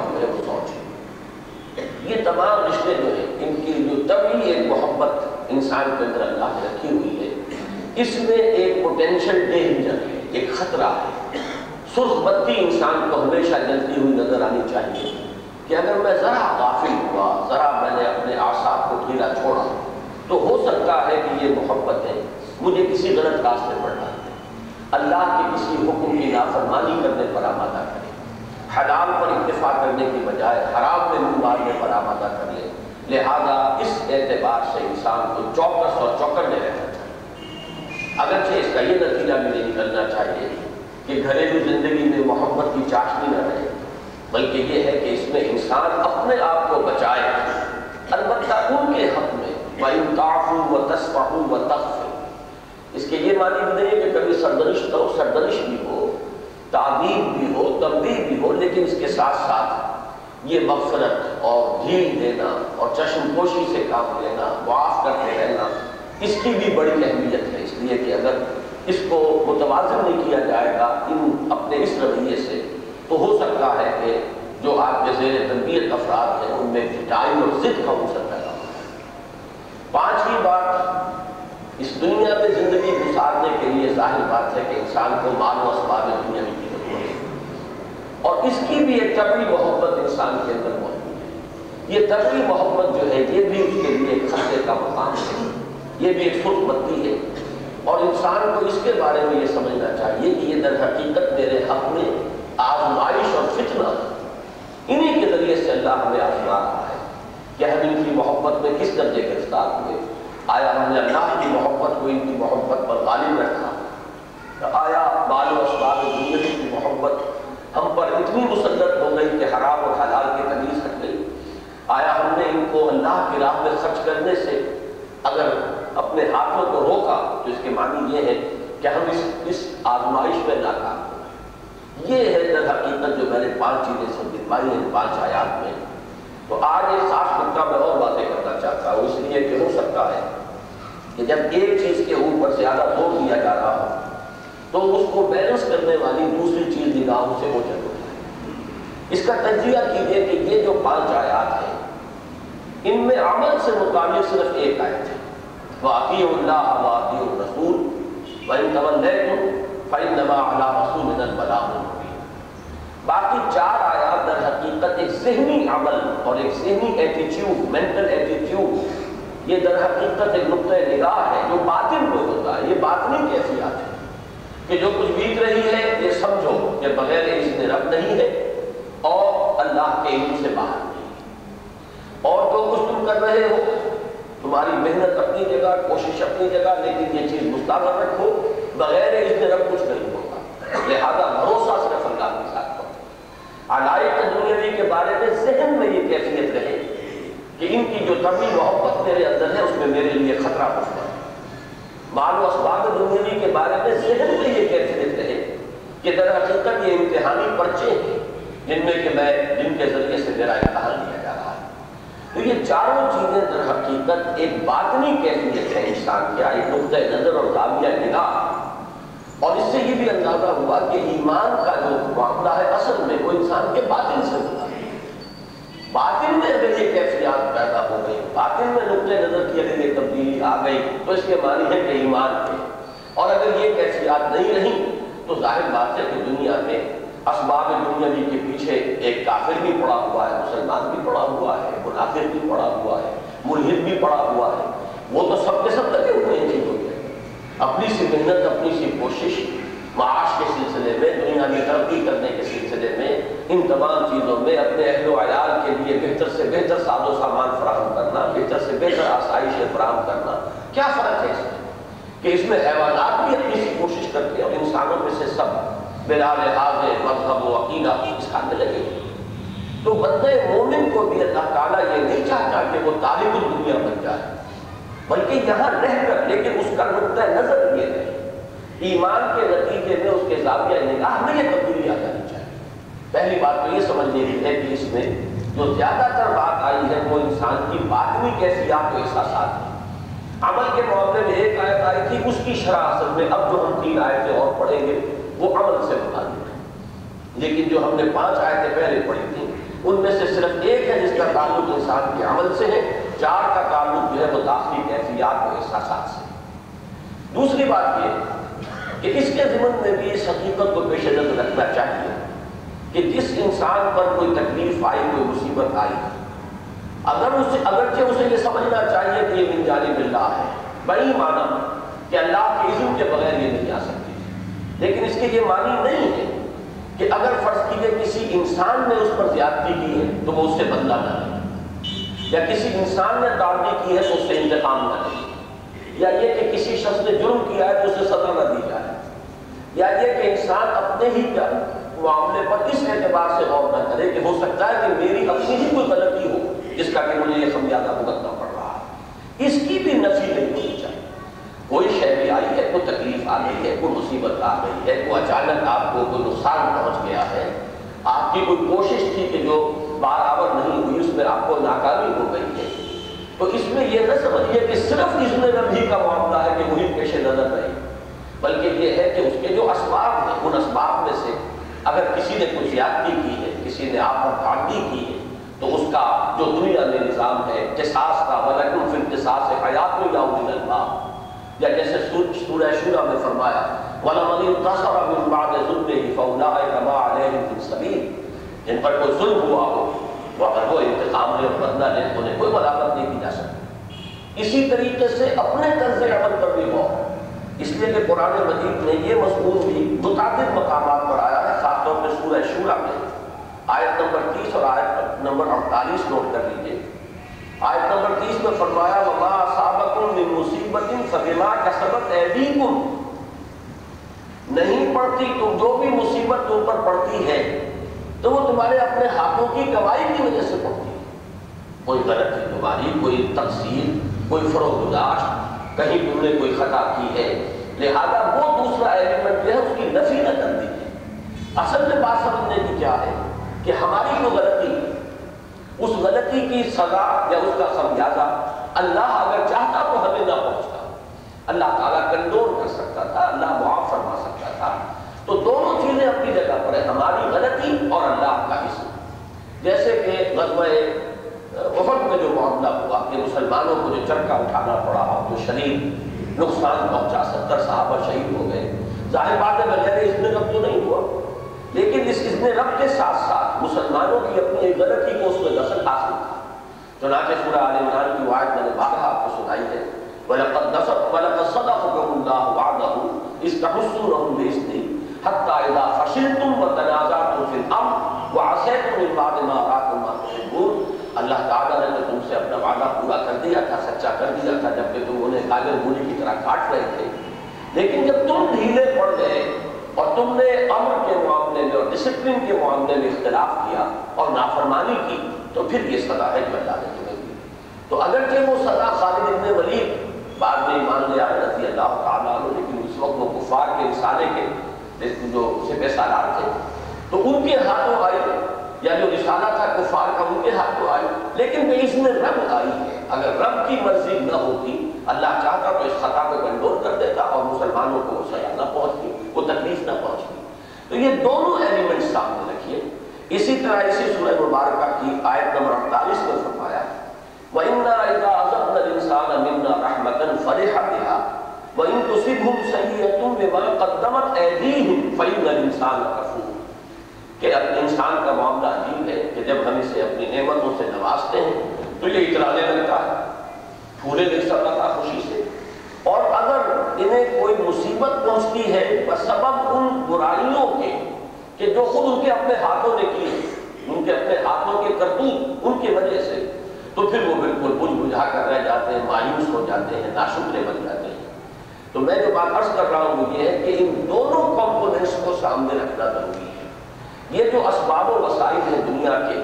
کے لیے شوہر جو یہ تمام رشتے جو ہیں، ان کی جو طبی ایک محبت انسان کے اندر اللہ نے رکھی ہوئی ہے، اس میں ایک پوٹینشل ڈینجر ہے، ایک خطرہ ہے۔ سرخ بتی انسان کو ہمیشہ جلتی ہوئی نظر آنی چاہیے کہ اگر میں ذرا غافل ہوا، ذرا میں نے اپنے آساب کو ڈھیلا چھوڑا، تو ہو سکتا ہے کہ یہ محبت ہے، مجھے کسی غلط راستے پر ڈال دے اللہ کے کسی حکم کی نافرمانی کرنے پر آمادہ کرے حلال پر اکتفا کرنے کی بجائے حرام میں منہ مارنے پر آمادہ کر لے لہذا اس اعتبار سے انسان کو چوکس اور چوکر میں رہنا چاہیے۔ اگرچہ اس کا یہ نتیجہ بھی نہیں نکلنا چاہیے کہ گھریلو زندگی میں محبت کی چاشنی نہ رہے، بلکہ یہ ہے کہ اس میں انسان اپنے آپ کو بچائے۔ البتہ ان کے حق میں وَإِنْ و تَسْفَحُوا وَتَغْفِرُوا۔ اس کے یہ معنی بھی نہیں ہے کہ کبھی سردرش کرو سردرش بھی ہو۔ تعدیب بھی ہو تنبیہ بھی ہو، لیکن اس کے ساتھ ساتھ یہ مغفرت اور ڈھیل دینا اور چشم پوشی سے کام لینا، معاف کرتے رہنا، اس کی بھی بڑی اہمیت ہے۔ اس لیے کہ اگر اس کو متوازن نہیں کیا جائے گا، ان اپنے اس رویے سے تو ہو سکتا ہے کہ جو آپ کے زیر تربیت افراد ہیں، ان میں ٹائم اور ضد کا عنصر پیدا ہو پانچویں بات، اس دنیا میں زندگی گزارنے کے لیے ظاہر بات ہے کہ انسان کو مال و اسباب دنیا کی اور اس کی بھی ایک طبی محبت انسان کے اندر موجود ہے۔ یہ طبی محبت جو ہے، یہ بھی اس کے لیے ایک خطے کا مقام ہے۔ یہ بھی ایک سرخ بتی ہے۔ اور انسان کو اس کے بارے میں یہ سمجھنا چاہیے کہ یہ در حقیقت میرے حق میں آزمائش اور فتنہ انہی کے ذریعے سے اللہ ہمیں آزما رہا ہے۔ کہ ہم ان کی محبت میں کس درجے گرفتار ہوئے؟ آیا ہم نے اللہ کی محبت کو ان کی محبت پر غالب رکھا؟ آیا بال و اسباب زندگی کی محبت ہم پر اتنی مسلط ہو گئی کہ حرام اور حلال کی تمیز ہٹ گئی۔ آیا ہم نے ان کو اللہ کی راہ میں خرچ کرنے سے اگر اپنے ہاتھوں کو روکا تو اس کے معنی یہ ہے کہ ہم اس اس آزمائش میں ناکام ہو یہ ہے در حقیقت جو میں نے پانچ چیزیں سب دکھائی ہیں، پانچ آیات میں۔ تو آج ایک خاص نقطہ میں اور باتیں کرنا چاہتا ہوں، اس لیے کہ ہو سکتا ہے کہ جب ایک چیز کے اوپر زیادہ زور دیا جا رہا ہو تو اس کو بیلنس کرنے والی دوسری چیز نگاہوں سے اوجل ہو جائے اس کا تجزیہ کیجیے کہ یہ جو پانچ آیات ہیں، ان میں عمل سے متعلق صرف ایک آیت ہے۔ واقعی اللہ واقعی الرسول وَإِن تَوَلَّيْتُمْ فَإِنَّمَا عَلَىٰ رَسُولِنَا الْبَلَاغُ الْمُبِينُ۔ باقی چار آیات در حقیقت ایک ذہنی عمل اور ایک ذہنی ایٹیٹیوڈ مینٹل ایٹیٹیوڈ یہ در حقیقت ایک نقطۂ نگاہ ہے جو باطن کو ہوتا ہے۔ یہ باطنی کیفیات کہ جو کچھ بیت رہی ہے، یہ سمجھو کہ بغیر اس نے رب نہیں ہے اور اللہ کے علم سے باہر نہیں اور جو کچھ تم کر رہے ہو، تمہاری محنت اپنی جگہ، کوشش اپنی جگہ، لیکن یہ چیز مستقل رکھو، بغیر اس نے رب کچھ نہیں ہوگا۔ لہذا بھروسہ صرف اللہ کے ساتھ کرو۔ علائق دنیاوی کے بارے میں ذہن میں یہ کیفیت رہے کہ ان کی جو طبی محبت میرے اندر ہے، اس میں میرے لیے خطرہ پڑتا ہے مال و اسباب دنیاوی کے بارے میں ذہن میں یہ کیفیت رہے کہ در حقیقت یہ امتحانی پرچے ہیں جن میں کہ میں جن کے ذریعے سے میرا امتحان لیا جا رہا ہے۔ تو یہ چاروں چیزیں در حقیقت ایک باطنی کیفیت ہے انسان کیا ایک نقطۂ نظر اور زاویہ نگاہ۔ اور اس سے یہ بھی اندازہ ہوا کہ ایمان کا جو معاملہ ہے، اصل میں وہ انسان کے باطن سے ہوتا ہے۔ باطن میں اگر یہ کیفیات پیدا ہو گئی باطن میں آ گئی تو اس کے معنی ہے کہ ایمان ہے۔ اور اگر یہ کیفیات نہیں رہی تو ظاہر بات ہے کہ دنیا میں اسباب دنیا جی کے پیچھے ایک کافر بھی پڑا ہوا ہے، مسلمان بھی پڑا ہوا ہے منافر بھی پڑا ہوا ہے ملحد بھی پڑا ہوا ہے۔ وہ تو سب کے سب لگے ہوئے ہیں چیزوں کے اپنی سی محنت، اپنی سی کوشش، معاش کے سلسلے میں، دنیا کی ترقی کرنے کے سلسلے میں ان تمام چیزوں میں اپنے اہل و عیال کے لیے بہتر سے بہتر ساز و سامان فراہم کرنا، بہتر سے بہتر آسائشیں فراہم کرنا۔ کیا فرق ہے اس میں؟ کہ اس میں حیوانات بھی اپنی سی کوشش کرتے ہیں اور انسانوں میں سے سب بلا لحاظ مذہب و عقیدہ اس کام میں لگے تو بندے مومن کو بھی اللہ تعالیٰ یہ نہیں چاہتا کہ وہ طالب الدنیا بن جائے۔ بلکہ یہاں رہ کر، لیکن اس کا نقطۂ نظر یہ ہے۔ ایمان کے نتیجے میں اس کے زاویہ نگاہ میں یہ تبدیلی پہلی بات تو یہ سمجھنے کی ہے کہ اس میں جو زیادہ تر بات آئی ہے وہ انسان کی باطنی کیفیات و احساسات عمل کے معاملے میں ایک آیت آئی تھی، اس کی شرح اصل میں اب جو ہم تین آیتیں اور پڑھیں گے، وہ عمل سے متعلق ہے لیکن جو ہم نے پانچ آیتیں پہلے پڑھی تھیں، ان میں سے صرف ایک ہے جس کا تعلق انسان کے عمل سے ہے، چار کا تعلق جو ہے وہ داخلی کیفیات و احساسات سے۔ دوسری بات یہ کہ اس کے ضمن میں بھی اس حقیقت کو پیش نظر رکھنا چاہیے کہ جس انسان پر کوئی تکلیف آئی، کوئی مصیبت آئی، اگر اسے اگرچہ اسے یہ سمجھنا چاہیے کہ یہ من جانب اللہ ہے بڑی معنی کہ اللہ کے عزم کے بغیر یہ نہیں آ سکتی۔ لیکن اس کے یہ معنی نہیں ہے کہ اگر فرض کیجیے کسی انسان نے اس پر زیادتی کی ہے تو وہ اس سے بدلہ نہ لے، یا کسی انسان نے تعدی کی ہے تو اس سے انتقام نہ لے، یا یہ کہ کسی شخص نے جرم کیا ہے تو اسے سزا نہ دی جائے، یا یہ کہ انسان اپنے ہی معاملے پر اس اعتبار سے غور نہ کرے کہ ہو سکتا ہے کہ میری اپنی ہی کوئی غلطی ہو، جس کا کہ مجھے یہ سمجھانا بھگتنا پڑ رہا ہے۔ اس کی بھی نفی نہیں ہونی چاہیے۔ کوئی شے بھی آئی ہے، کوئی تکلیف آ گئی ہے، کوئی مصیبت آ گئی ہے، کوئی اچانک آپ کو کوئی نقصان پہنچ گیا ہے۔ آپ کی کوئی کوشش تھی کہ جو برابر نہیں ہوئی، اس میں آپ کو ناکامی ہو گئی ہے۔ تو اس میں یہ نہ سمجھیے کہ صرف اس میں نبی کا معاملہ ہے کہ وہی پیش نظر رہے، بلکہ یہ ہے کہ اس کے جو اسباب ہیں، ان اسباب میں سے اگر کسی نے کوئی زیادتی کی ہے، کسی نے آپ پر تعدی کی ہے، تو اس کا جو دنیا میں نظام ہے قصاص کا ولیکن فی القصاص حیات یا من اللہ یا جیسے سورہ شورہ میں فرمایا وَلَمَنِ انْتَصَرَ مِنْ بَعْدِ ظُلْمِهِ فَأُولَٰئِكَ مَا عَلَيْهِمْ فِي السَّبِيلِ جن پر کوئی ظلم ہوا ہو تو اگر وہ انتقام لے اور بدلہ لے تو انہیں کوئی ملامت نہیں کی جا سکتی۔ اسی طریقے سے اپنے طرز عمل پر بھی غور۔ اس لیے کہ قرآن مجید میں یہ مضمون بھی متعدد مقامات پر آیا خاص طور پہ سورہ شورہ میں آیت نمبر تیس اور آیت نمبر اڑتالیس نوٹ کر لیجیے آیت نمبر تیس میں فرمایا، وما صابقم من مصیبت فبما کسبت ایدیکم نہیں پڑتی تو جو بھی مصیبت تم پر پڑتی ہے، تو وہ تمہارے اپنے ہاتھوں کی کمائی کی وجہ سے پڑتی ہے۔ کوئی غلطی تمہاری کوئی تقسیم کوئی فروغ گزاشت، کہیں تم نے کوئی خطا کی ہے، لہذا وہ دوسرا ایلیمنٹ جو ہے، اس کی نفی نہ کر دی اصل میں بات سمجھنے کی کیا ہے کہ ہماری جو غلطی، اس غلطی کی سزا یا اس کا خمیازہ اللہ اگر چاہتا تو ہمیں نہ پہنچتا۔ اللہ تعالیٰ کنٹرول کر سکتا تھا، اللہ معاف فرما سکتا تھا۔ تو دونوں چیزیں اپنی جگہ پر ہیں، ہماری غلطی اور اللہ کا حصہ۔ جیسے کہ غزوہ وفد میں جو معاملہ ہوا کہ مسلمانوں کو جو چرکا اٹھانا پڑا جو شدید نقصان پہنچا، ستر صحابہ شہید ہو گئے۔ ظاہر بات ہے بغیر اس میں رب تو نہیں ہوا۔ لیکن اس اس نے رب کے ساتھ ساتھ مسلمانوں کی اپنی ایک غلطی کو اس میں دخل حاصل تھا چنانچہ سورہ عال عمران کی وعد میں نے بارہ آپ کو سنائی ہے۔ وَلَقَدْ نَصَرْ وَلَقَدْ صَدَقَكُمُ اللَّهُ وَعْدَهُ إِذْ تَحُسُّونَهُم بِإِذْنِهِ حَتَّى إِذَا فَشِلْتُمْ وَتَنَازَعْتُمْ فِي الْأَمْرِ وَعَصَيْتُمْ مِن بَعْدِ مَا أَرَاكُم مَّا تُحِبُّونَ۔ اللہ تعالیٰ نے تم سے اپنا وعدہ پورا کر دیا تھا، سچا کر دیا تھا جبکہ تم انہیں کاغذ بولی کی طرح کاٹ رہے تھے۔ لیکن جب تم ڈھیلے پڑ گئے اور تم نے امر کے معاملے میں اور ڈسپلن کے معاملے میں اختلاف کیا اور نافرمانی کی، تو پھر یہ سزا ہے جو اللہ نے تمہیں دی۔ تو اگرچہ وہ سزا خالد ابن ولید بعد میں ایمان لے آئے رضی اللہ تعالیٰ عنہ، لیکن اس وقت وہ کفار کے رسالے کے جو سپہ سالار تھے۔ تو ان کے ہاتھوں آئی، یا جو رسالہ تھا کفار کا، ان کے ہاتھوں آئے لیکن بے اس میں رب آئی ہے۔ اگر رب کی مرضی نہ ہوتی، اللہ چاہتا تو اس خطا کو کنٹرول کر دیتا اور مسلمانوں کو سزا نہ پہنچتی۔ وہ تکلیف نہ پہنچتی۔ تو یہ دونوں ایلیمنٹ سامنے رکھیے اسی طرح اسی سورہ مبارکہ کی آیت نمبر اڑتالیس میں فرمایا وَإِنَّا إِذَا الْإِنسَانَ مِنَّا رَحْمَةً فَرِحَ بِهَا وَإِن تُصِبْهُمْ سَيِّئَةٌ بِمَا قَدَّمَتْ أَيْدِيهِمْ فَإِنَّ الْإِنسَانَ كَفُورٌ کہ انسان کا معاملہ عجیب ہے کہ جب ہم اسے اپنی نعمتوں سے نوازتے ہیں تو یہ اترانے لگتا ہے۔ پھولے لکھ سکتا تھا خوشی انہیں کوئی مصیبت پہنچتی ہے سبب ان برائیوں کے کہ جو خود ان کے اپنے ہاتھوں نے کی ان کے اپنے ہاتھوں کے کرتوت ان کی وجہ سے، تو پھر وہ بالکل بجھ بجھا کر رہ جاتے ہیں، مایوس ہو جاتے ہیں، ناشکرے بن جاتے ہیں۔ تو میں جو بات عرض کر رہا ہوں وہ یہ ہے کہ ان دونوں کمپوننٹس کو سامنے رکھنا ضروری ہے۔ یہ جو اسباب و وسائل ہیں دنیا کے،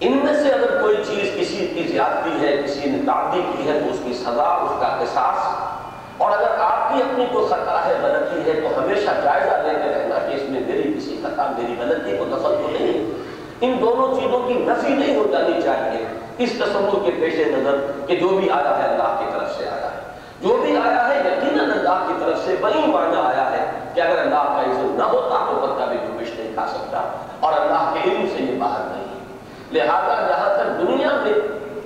ان میں سے اگر کوئی چیز کسی کی زیادتی ہے، کسی نے تعدی کی ہے، تو اس کی سزا، اس کا احساس اور اگر آپ کی اپنی کوئی خطا ہے، غلطی ہے، تو ہمیشہ جائزہ لیتے رہنا کہ اس میں میری کسی خطا، میری غلطی کو دخل تو نہیں ہے۔ ان دونوں چیزوں کی نفی نہیں ہو جانی چاہیے۔ اس تصور کے پیش نظر کہ جو بھی آیا ہے اللہ کی طرف سے آیا ہے۔ جو بھی آیا ہے، یقیناً اللہ کی طرف سے وہی معنی آیا ہے کہ اگر اللہ کا عزت نہ ہوتا تو بندہ بھی جمش نہیں کھا سکتا اور اللہ کے علم سے یہ باہر نہیں ہے۔ لہذا جہاں تک دنیا میں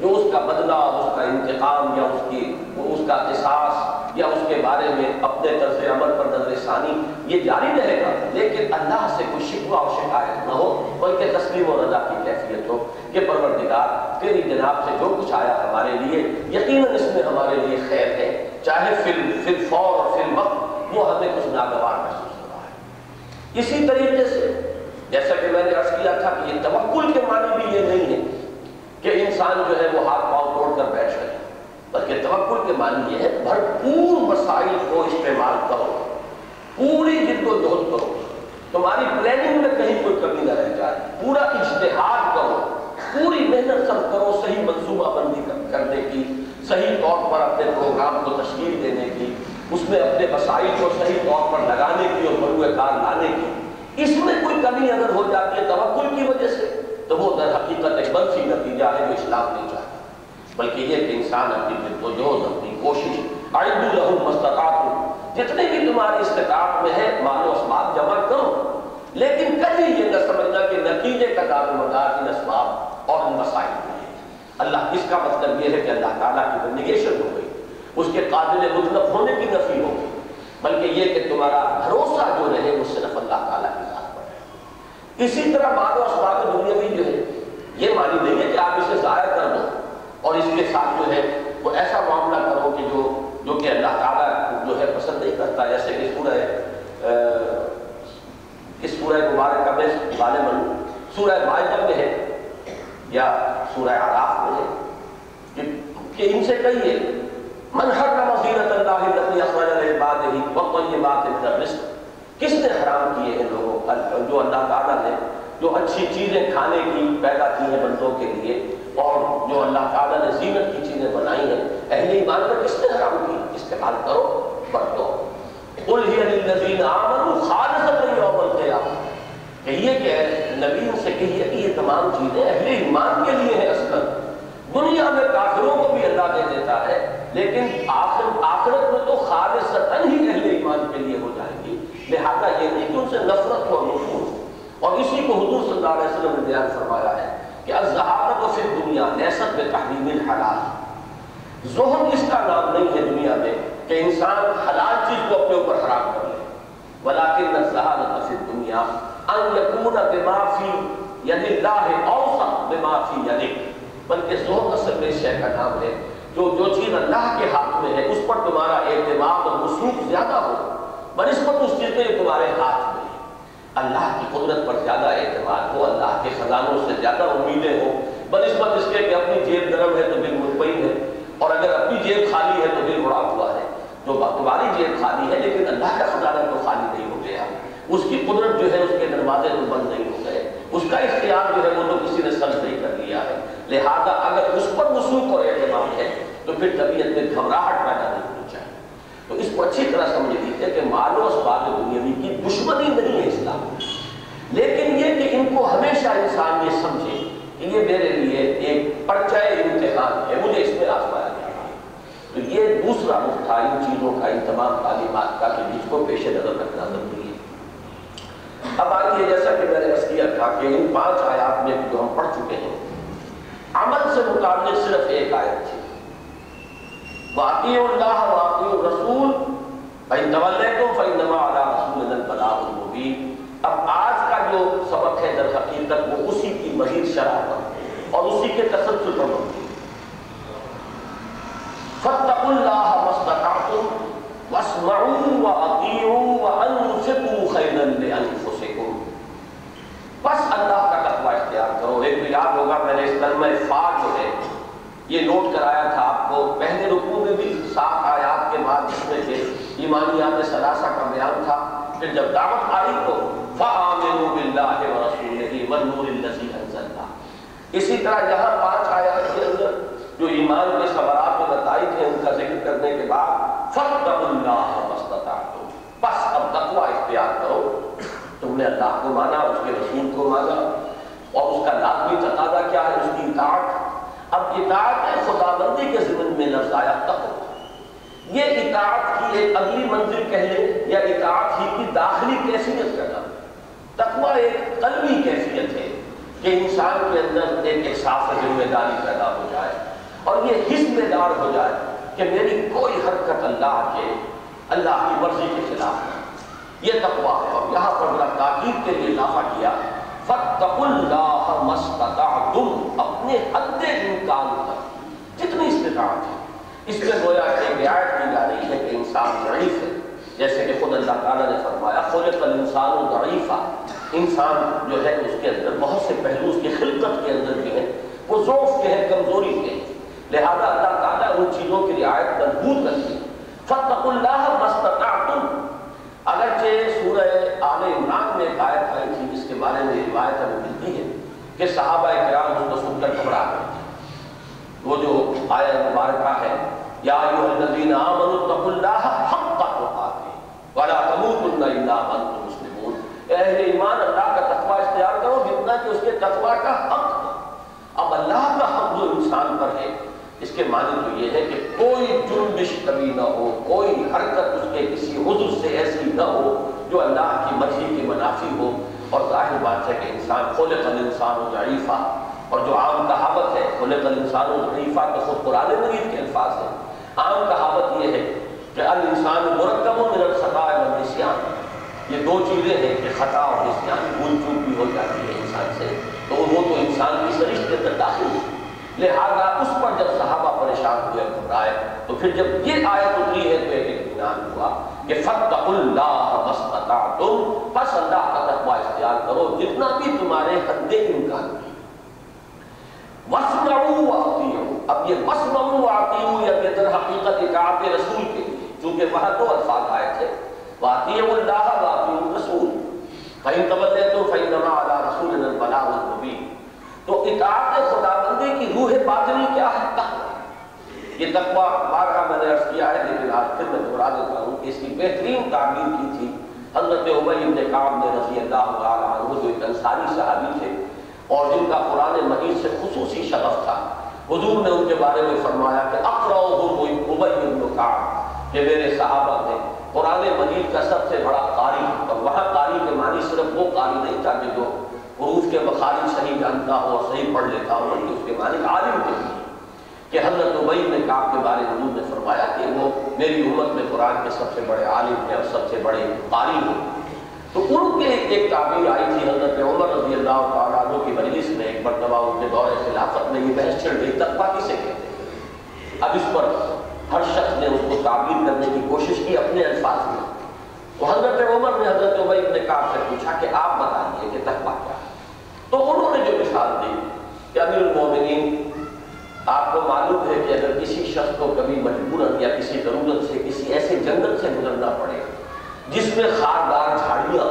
جو اس کا بدلہ، اس کا انتقام یا اس کی اس کا احساس یا اس کے بارے میں اپنے طرز عمل پر نظر ثانی، یہ جاری رہے گا۔ لیکن اللہ سے کوئی شکوہ اور شکایت نہ ہو، بلکہ تسلیم و رضا کی کیفیت ہو کہ پروردگار تیری جناب سے جو کچھ آیا ہمارے لیے، یقیناً اس میں ہمارے لیے خیر ہے۔ چاہے فی فی الفور اور فی الوقت وہ ہمیں کچھ ناگوار محسوس ہو رہا ہے۔ اسی طریقے سے، جیسا کہ میں نے عرض کیا تھا کہ یہ توکل کے معنی بھی یہ نہیں ہے کہ انسان جو ہے وہ ہاتھ پاؤں توڑ کر بیٹھ جائے بلکہ توکل کے معنی یہ ہے بھرپور مسائل کو استعمال کرو۔ پوری جد و جہد کرو۔ تمہاری پلاننگ میں کہیں کوئی کمی نہ رہ جائے۔ پورا اجتہاد کرو۔ پوری محنت سب کرو، صحیح منصوبہ بندی کرنے کی، صحیح طور پر اپنے پروگرام کو تشکیل دینے کی، اس میں اپنے مسائل کو صحیح طور پر لگانے کی اور مروع کار لانے کی۔ اس میں کوئی کمی اگر ہو جاتی ہے توکل کی وجہ سے، تو وہ در حقیقت ایک منفی نتیجہ ہے جو اسلام نہیں چاہتا۔ بلکہ یہ کہ انسان اپنی جد و جہد اپنی کوشش عید الحم مستقات جتنے بھی تمہاری استطاعت میں ہے مال و اسباب جمع کرو۔ لیکن کبھی یہ نہ سمجھنا کہ نتیجے کا دار مدار ان اسباب اور ان مسائل میں ہے اللہ اس کا مطلب یہ ہے کہ اللہ تعالیٰ کی نگیشن ہو گئی۔ اس کے قابل مطلب ہونے کی نفی ہو گئی۔ بلکہ یہ کہ تمہارا بھروسہ جو رہے، وہ صرف اللہ تعالیٰ کی ذات پر ہے۔ اسی طرح مال و اسباب دنیا بھی جو ہے، یہ مانی نہیں ہے کہ آپ اسے ضائع کر دو۔ اور اس کے ساتھ جو ہے وہ ایسا معاملہ کرو کہ جو جو کہ اللہ تعالیٰ جو ہے پسند نہیں کرتا جیسے کہ سورہ اس سورہ مبارک کا میں غالباً سورہ معاہدہ میں ہے یا سورہ عراف میں ہے۔ کہ, ان سے کہیے من حرم زینت اللہ التي اخرج لعباده والطيبات من الرزق کس نے حرام کیے ہیں لوگوں جو اللہ تعالیٰ نے جو اچھی چیزیں کھانے کی پیدا کی ہیں بندوں کے لیے؟ اور جو اللہ تعالیٰ نے زینت کی چیزیں بنائی ہیں، اہل ایمان پر کس نے حرام کی؟ استعمال کرو برتو قل ہی للذین آمنوا یوم القیامہ کہیے کہ نبی سے کہیے کہ یہ تمام چیزیں اہل ایمان کے لیے ہیں اصل دنیا میں کافروں کو بھی اللہ دے دیتا ہے، لیکن آخر آخرت میں تو خالصتاً ہی اہل ایمان کے لیے ہو جائیں گی۔ لہذا یہ نہیں کہ ان سے نفرت ہو نفور اور اسی کو حضور صلی اللہ علیہ وسلم نے بیان فرمایا ہے۔ کہ الزہارت و فی دنیا نیست بے تحریم الحلال زہد اس کا نام نہیں ہے دنیا میں کہ انسان حلال چیز کو اپنے اوپر حرام کر لے۔ ولیکن الزہارت فی دنیا ان یکون بما فی ید اللہ اوسط بما فی یدک بلکہ زہد اصل میں شے کا نام ہے جو جو چیز اللہ کے ہاتھ میں ہے، اس پر تمہارا اعتماد اور وثوق زیادہ ہو۔ بنسبت اس چیز میں تمہارے ہاتھ میں اللہ کی قدرت پر زیادہ اعتماد ہو، اللہ کے خزانوں سے زیادہ امیدیں ہو۔ بنسبت اس کے کہ اپنی جیب نرم ہے تو دل مطمئن ہے، اور اگر اپنی جیب خالی ہے تو دل اڑا ہوا ہے۔ جو تمہاری جیب خالی ہے، لیکن اللہ کا خزانہ تو خالی نہیں ہو گیا۔ اس کی قدرت جو ہے، اس کے دروازے تو بند نہیں ہو گئے۔ اس کا اختیار جو ہے، وہ تو کسی نے سرد نہیں کر لیا ہے۔ لہذا اگر اس پر وسوخ اور اعتماد ہے، تو پھر طبیعت میں گھبراہٹ پیدا نہیں ہونی تو اس کو اچھی طرح سمجھ لیجیے کہ مال و اسباب دنیاوی کی دشمنی نہیں ہے اسلام۔ لیکن یہ کہ ان کو ہمیشہ انسان یہ سمجھے کہ یہ میرے لیے ایک پرچہ امتحان ہے، مجھے اس میں آزمایا جا رہا ہے۔ تو یہ دوسرا رخ تھا ان چیزوں کا، ان تمام تعلیمات کا کہ جس کو پیش نظر رکھنا ضروری ہے۔ اب آئیے جیسا کہ میں نے عرض کیا تھا کہ ان پانچ آیات میں جو ہم پڑھ چکے ہیں، عمل سے متعلق صرف ایک آیت تھی۔ واقعی اللہ، واقعی رسول بھائی طول تو فی نما علیہ رسول البلاغ المبین اب آج کا جو سبق ہے در حقیقت، وہ اسی کی مزید شرح پر۔ اور اسی کے تسلسل پر۔ مبنی فَاتَّقُوا اللَّهَ مَسْتَطَعْتُمْ وَاسْمَعُوا وَأَطِيعُوا وَأَنفِقُوا خَيْرًا لِأَنفُسِكُمْ۔ بس اللہ کا تقوی اختیار کرو۔ ایک تو یاد ہوگا، میں نے اس کلمہ فا جو ہے یہ نوٹ کرایا تھا آپ کو، پہلے رکوع میں بھی سات آیات کے بعد جس میں سے ایمانیات ثلاثہ کا بیان تھا۔ پھر جب دعوت آئی تو فَآمِنُوا بِاللَّهِ وَرَسُولِهِ وَالنُّورِ الَّذِي أَنزَلْنَا۔ اسی طرح یہاں پانچ آیات کے اندر جو ایمان کے ثمرات و نتائج ہیں ان کا ذکر کرنے کے بعد فَاتَّقُوا اللَّهَ مَسْتَطَعْتُمْ بس اب تقوی اختیار کرو۔ تم نے اللہ کو مانا، اس کے رسول کو مانا اور اس کا لازمی تقاضا کیا ہے، اس کی اطاعت اب اطاعت خدا بندی کے ضمن میں لفظ آیا تقوی یہ اطاعت کی ایک اگلی منزل کہہ لیں، یا اطاعت ہی کی داخلی کیفیت کا نام تقوی ایک قلبی کیفیت ہے کہ انسان کے اندر ایک احساس ذمہ داری پیدا ہو جائے اور یہ حص دار ہو جائے کہ میری کوئی حرکت اللہ کے، اللہ کی مرضی کے خلاف ہے۔ یہ تقوی ہے اور یہاں پر میرا تاکید کے لیے اضافہ کیا۔ ہے فَاتَّقُوا اللَّهَ مَسْتَطَعْتُمْ اپنے حد امکان تک جتنی استطاعت ہے۔ اس میں گویا کہ رعایت کی جا رہی ہے کہ انسان ضعیف ہے۔ جیسے کہ خود اللہ تعالیٰ نے فرمایا، خلق الانسان ضعیفہ انسان جو ہے، اس کے اندر بہت سے پہلو، اس کی خلقت کے اندر جو ہے، وہ ضعف کے ہیں، کمزوری کے ہیں۔ لہذا اللہ تعالیٰ ان چیزوں کی رعایت مضبوط رکھتی ہے۔ فَاتَّقُوا اللَّهَ مَسْتَطَعْتُمْ۔ اگرچہ سورہ آل عمران میں ایک آیت آئی تھی کے بارے میں روایت ہمیں ملتی ہے کہ صحابہ کرام اس کو سن کر گھبرا گئے وہ جو آیت مبارکہ ہے، یا ایھا الذین آمنوا اتقوا اللہ حق تقاته ولا تموتن الا وانتم مسلمون۔ اہل ایمان، اللہ کا تقوی اختیار کرو، جتنا کہ اس کے تقوی کا حق۔ ہے اب اللہ کا حق جو انسان پر ہے، اس کے معنی تو یہ ہے کہ کوئی جنبش کبھی نہ ہو، کوئی حرکت اس کے کسی عضو سے ایسی نہ ہو جو اللہ کی مرضی کے منافی ہو۔ اور ظاہر بات ہے کہ انسان خلق الانسان و ضعیفہ اور جو عام کہاوت ہے، خلق الانسان و ضعیفہ تو خود قرآن مجید کے الفاظ ہیں۔ عام کہاوت یہ ہے کہ الانسان مرکب و من الخطا والنسیان یہ دو چیزیں ہیں کہ خطا اور نسیان بھول چوک بھی ہو جاتی ہے انسان سے۔ تو وہ تو انسان کی سرشت کے اندر داخل ہے۔ لہذا اس پر جب صحابہ پریشان ہوئے، گھبرائے، تو پھر جب یہ آیت اتری ہے تو ایک اطمینان ہوا کہ فتق اللہ مستطعتم، پس اللہ کا تقوی اختیار کرو جتنا بھی تمہارے حد امکان کی وَاسْمَعُوا وَأَطِيعُوا۔ اب یہ وَاسْمَعُوا وَأَطِيعُوا یا کہ در حقیقت اطاعت رسول کے لیے چونکہ وہاں دو الفاظ آئے تھے۔ وَأَطِيعُوا اللَّهَ وَأَطِيعُوا الرَّسُولَ۔ فَإِن تَوَلَّيْتُمْ فَإِنَّمَا عَلَى رَسُولِنَا الْبَلَاغُ الْمُبِينُ۔ تو اطاعت خدا بندی کی روح باطنی کیا ہے؟ تقوی یہ تقوی بارہا میں نے عرض کیا ہے، لیکن آج پھر میں دہرا دیتا ہوں کہ اس کی بہترین تعبیر کی تھی۔ حضرت عبی بن کعب نے رضی اللہ تعالیٰ عنہ، جو ایک انصاری صحابی تھے، اور جن کا قرآن مجید سے خصوصی شغف تھا، حضور نے ان کے بارے میں فرمایا کہ اقرأہم عبی بن کعب کہ میرے صحابہ تھے۔ قرآن مجید کا سب سے بڑا قاری، اور وہاں قاری کے معنی صرف وہ قاری نہیں تھا کہ جو حروف کے مخارج صحیح جانتا ہو اور صحیح پڑھ لیتا ہو، بلکہ اس کے معنی عالم کے لیے کہ حضرت عبی نے کعب کے بارے حضور نے فرمایا کہ وہ میری امت میں قرآن کے سب سے بڑے عالم ہیں اور سب سے بڑے قاری ہیں۔ تو ان کے ایک تعبیر آئی تھی حضرت عمر رضی اللہ تعالیٰ عنہ کی مجلس میں، ایک مرتبہ ان کے دور خلافت میں یہ بحث چل رہی، تقوی کسے کہتے ہیں۔ اب اس پر ہر شخص نے اس کو تعبیر کرنے کی کوشش کی اپنے الفاظ میں۔ تو حضرت عمر نے حضرت عبی نے کعب سے پوچھا کہ آپ بتائیے کہ تقوی کیا تو انہوں نے جو مثال دی کہ امیر المومنین آپ کو معلوم ہے کہ اگر کسی شخص کو کبھی مجبوراً یا کسی ضرورت سے کسی ایسے جنگل سے گزرنا پڑے، جس میں خاردار جھاڑیاں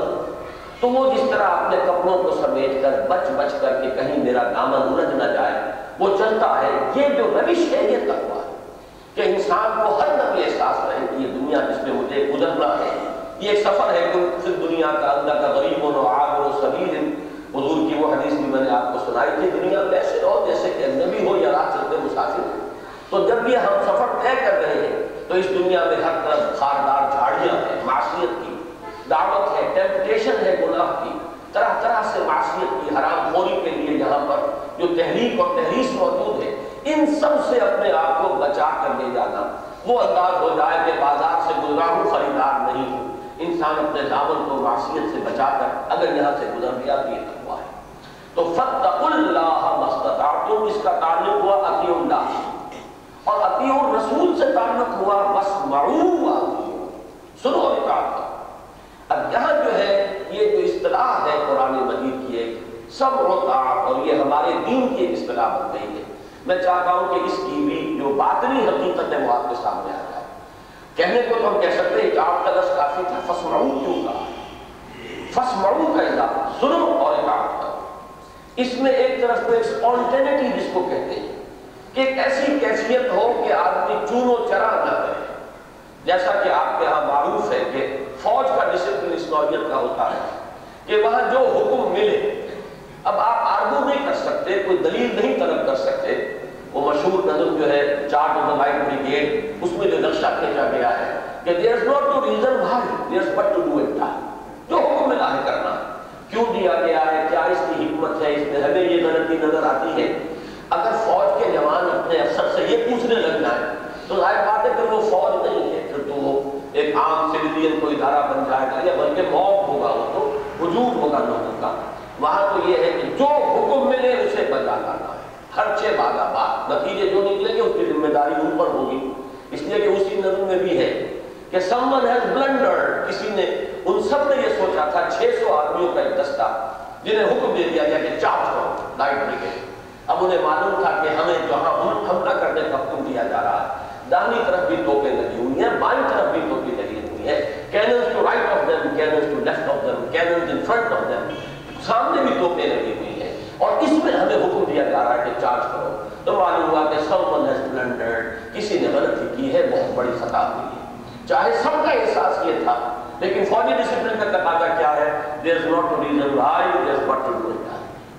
تو وہ جس طرح اپنے کپڑوں کو سمیٹ کر، بچ بچ کر کے کہیں میرا دامن الجھ نہ جائے، وہ چلتا ہے، یہ جو روش ہے یہ تقوی کہ انسان کو ہر دم یہ احساس رہے کہ یہ دنیا جس میں مجھے گزرنا ہے، یہ ایک سفر ہے کہ دنیا کا اندر کا غریب و آگ و سبیر حضور کی وہ حدیث بھی میں نے آپ کو سنائی تھی، دنیا میں ایسے رہو جیسے کہ نبی ہو یا رات چلتے مسافر۔ ہو تو جب یہ ہم سفر طے کر رہے ہیں، تو اس دنیا میں ہر طرف خاردار جھاڑیاں ہیں معاشیت کی۔ دعوت ہے ٹیمپٹیشن ہے، گناہ کی۔ طرح طرح سے معاشیت کی، حرام خوری کے لیے یہاں پر جو تحریک اور تحریس موجود ہے، ان سب سے اپنے آپ کو بچا کر لے جانا۔ وہ انداز ہو جائے کہ بازار سے گزرا ہوں خریدار نہیں ہوں۔ انسان اپنے دامن کو معاشیت سے بچا کر اگر یہاں سے گزر گیا تو یہ تقوا ہے۔ تو فتق اللہ مستطاعتم اس کا تعلق ہوا عطی اللہ۔ اور عطی الرسول سے تعلق ہوا وسمعوا سنو اطاعت کا اب یہاں جو ہے، یہ جو اصطلاح ہے قرآن مجید کی ایک سب ہوتا اور یہ ہمارے دین کی ایک اصطلاح بن گئی ہے۔ میں چاہتا ہوں کہ اس کی بھی جو باطنی حقیقت ہے، وہ آپ کے سامنے آ جائے۔ کہنے کو تو ہم کہہ سکتے ہیں اطاعت کا لفظ کافی تھا فسمعو کیوں کہا فسمعو کا اضافہ سنو اور اطاعت کرو۔ اس میں ایک طرف تو ایک سپونٹینٹی جس کو کہتے ہیں کہ ایک ایسی کیفیت ہو کہ آدمی چون و چرا نہ کرے۔ جیسا کہ آپ کے ہاں معروف ہے کہ فوج کا ڈسپلن اس نوعیت کا ہوتا ہے کہ وہاں جو حکم ملے۔ اب آپ آرگو نہیں کر سکتے، کوئی دلیل نہیں طلب کر سکتے۔ وہ مشہور نظم جو ہے charge of the Light Brigade اس میں جو نقشہ کھینچا گیا ہے کہ theirs not to reason بھائی theirs but to do it جو حکم ملا ہے کرنا کیوں دیا گیا ہے؟ کیا اس کی حکمت ہے؟ اس میں ہمیں یہ غلطی نظر آتی ہے؟ اگر فوج کے جوان اپنے افسر سے یہ پوچھنے لگ جائیں، تو ظاہر بات ہے کہ وہ فوج نہیں ہے، پھر تو وہ ایک عام سویلین کو ادارہ بن جائے گا، یا بلکہ موت ہوگا وہ تو، وجود ہوگا لوگوں کا۔ وہاں تو یہ ہے کہ جو حکم ملے اسے بجا لانا ہے۔ ہر چھ باغا بات نتیجے جو نکلیں گے اس کی ذمہ داری ان پر ہوگی۔ اس لیے کہ اسی نظم میں بھی ہے۔ کہ سمن ہیز بلنڈر کسی نے ان سب نے یہ سوچا تھا چھ سو آدمیوں کا ایک دستہ جنہیں حکم دے دیا گیا کہ چارج کرو لائٹ بریگیڈ اب انہیں معلوم تھا کہ ہمیں جہاں حملہ کرنے کا حکم دیا جا رہا ہے۔ دانی طرف بھی توپیں لگی ہوئی ہیں، بائیں طرف بھی توپیں لگی ہوئی ہیں۔ Cannons to right of them cannons to left of them cannons in front of them سامنے بھی توپیں لگی ہوئی ہیں۔ اور اس میں ہمیں حکم دیا جا رہا ہے کہ چارج کرو تو معلوم ہوا کہ سم ون ہیز بلنڈرڈ کسی نے غلطی کی ہے، بہت بڑی خطا ہوئی ہے۔ چاہے سب کا احساس یہ تھا، لیکن فوجی ڈسپلن کا تقاضا کیا ہے؟ Theirs not to reason why theirs but to do it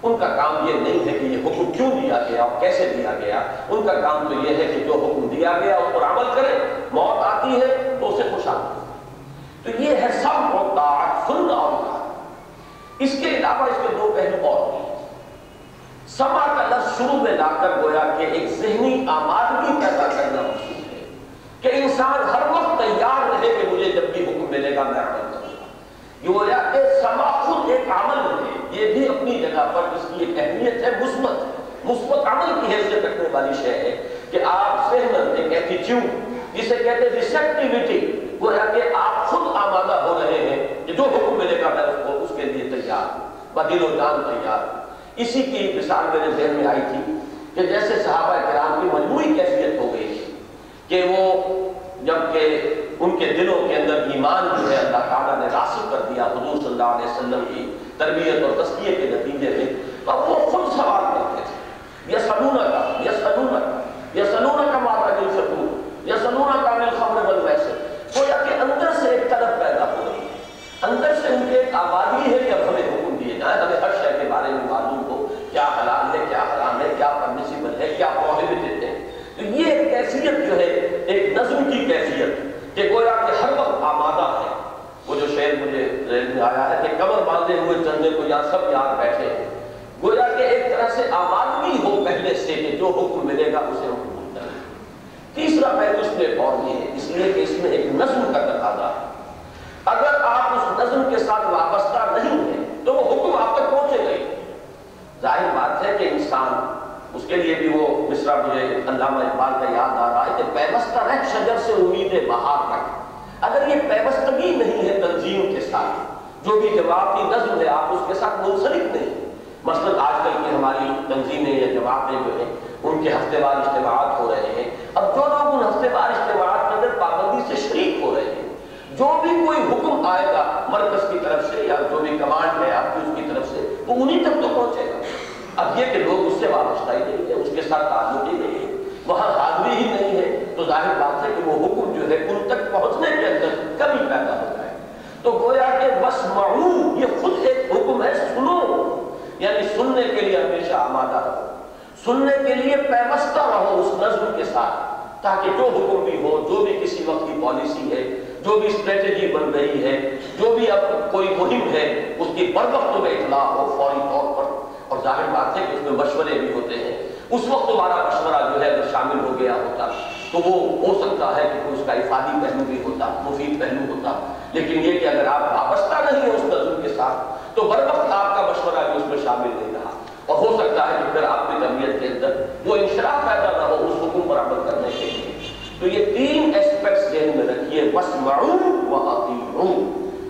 ان کا کام یہ نہیں ہے کہ یہ حکم کیوں دیا گیا اور کیسے دیا گیا؟ ان کا کام تو یہ ہے کہ جو حکم دیا گیا، اس پر عمل کرے، موت آتی ہے، تو اسے خوش آتی ہے تو یہ ہے سب ہوتا سننا اور طاعت اس کے علاوہ اس کے دو پہلو اور بھی سما کا لفظ شروع میں لا کر گویا کہ ایک ذہنی آمادگی پیدا کرنا مقصود ہے کہ انسان ہر وقت تیار رہے کہ مجھے جب بھی حکم ملے گا میں عمل کروں یہ گویا کہ سما خود ایک عمل ہے، یہ بھی اپنی جگہ پر اس کی ایک اہمیت ہے، مثبت۔ مثبت عمل کی حیثیت رکھنے والی شے ہے کہ آپ سہمت ایک ایٹیچیوڈ جسے کہتے ہیں ریسیپٹیوٹی گویا کہ آپ خود آمادہ ہو رہے ہیں کہ جو حکم ملے گا میں اس کو اس کے لیے تیار ہوں بدل و جان تیار اسی کی مثال میرے ذہن میں آئی تھی کہ جیسے صحابہ کرام کی مجموعی کیفیت کہ وہ جبکہ ان کے دلوں کے اندر ایمان جو ہے اللہ تعالیٰ نے راسک کر دیا حضور صلی اللہ علیہ وسلم کی تربیت اور تسکیے کے نتیجے میں اب وہ خود سوال کرتے تھے یہ سنونا کا یہ سنونا کا یہ سنونا کا ماتا جل سکوں یہ سنونا کا مل خبر بل ویسے گویا کہ اندر سے ایک طرف پیدا ہو رہی ہے اندر سے ان کے ایک آبادی ہے کہ اب ہمیں حکم دیے جائیں ہمیں ہر شے کے بارے میں معلوم ہو کیا حلال ہے کیا حرام ہے کیا پرمیسیبل ہے کیا پروہیبٹڈ ہے تو یہ ایک کیفیت جو ہے ایک نظم کی کیفیت کہ گویا کہ ہر وقت آمادہ ہے وہ جو شعر مجھے ذہن میں آیا ہے کہ کمر باندھے ہوئے چندے کو یا سب یاد بیٹھے ہیں گویا کہ ایک طرح سے آمادگی ہو پہلے سے کہ جو حکم ملے گا اسے ہم قبول کریں تیسرا پہلو اس میں اور بھی ہے، اس لیے کہ اس میں ایک نظم کا تقاضا ہے۔ اگر آپ اس نظم کے ساتھ وابستہ نہیں ہیں، تو وہ حکم آپ تک پہنچے گئے ظاہر بات ہے کہ انسان، اس کے لیے بھی وہ مصرا مجھے علامہ اقبال کا یاد آ رہا ہے کہ پیوستہ رہ شجر سے امید بہار تک اگر یہ پیوستگی نہیں ہے تنظیم کے ساتھ، جو بھی جواب کی نظم ہے، آپ اس کے ساتھ منسلک نہیں۔ مثلاً آج کل کی ہماری تنظیمیں یا جوابیں جو ہیں ان کے ہفتے وار اجتماعات ہو رہے ہیں۔ اب جو لوگ ان ہفتے وار اجتماعات کے اندر پابندی سے شریک ہو رہے ہیں، جو بھی کوئی حکم آئے گا مرکز کی طرف سے یا جو بھی کمانڈ ہے آپ کی اس کی طرف سے، وہ انہی تک تو پہنچے گا۔ اب یہ کہ لوگ اس سے وابستہ ہی نہیں ہے اس کے ساتھ تعلق ہی نہیں ہے۔ وہاں حاضری ہی نہیں ہے۔ تو ظاہر بات ہے کہ وہ حکم جو ہے ان تک پہنچنے کے اندر کمی پیدا ہوتا ہے۔ تو گویا کہ بس معلوم یہ خود ایک حکم ہے، سنو۔ یعنی سننے کے لیے ہمیشہ آمادہ رہو۔ سننے کے لیے پیوستہ رہو اس نظم کے ساتھ، تاکہ جو حکم بھی ہو، جو بھی کسی وقت کی پالیسی ہے، جو بھی اسٹریٹجی بن رہی ہے، جو بھی اب کوئی مہم ہے، اس کی بر وقت میں اطلاع ہو فوری طور پر۔ اور ظاہر بات ہے کہ اس میں مشورے بھی ہوتے ہیں۔ اس وقت تمہارا مشورہ جو ہے اگر شامل ہو گیا ہوتا، تو وہ ہو سکتا ہے کہ اس کا افادی پہلو بھی ہوتا، مفید پہلو ہوتا۔ لیکن یہ کہ اگر آپ وابستہ نہیں ہیں اس نظم کے ساتھ، تو بر وقت آپ کا مشورہ بھی اس میں شامل نہیں رہا۔ اور ہو سکتا ہے کہ پھر آپ کی طبیعت کے اندر وہ انشراح پیدا نہ ہو اس حکم پر عمل کرنے کے لیے تو یہ تین ایسپیکٹس ذہن میں رکھیے وَاسْمَعُوا وَأَطِيعُوا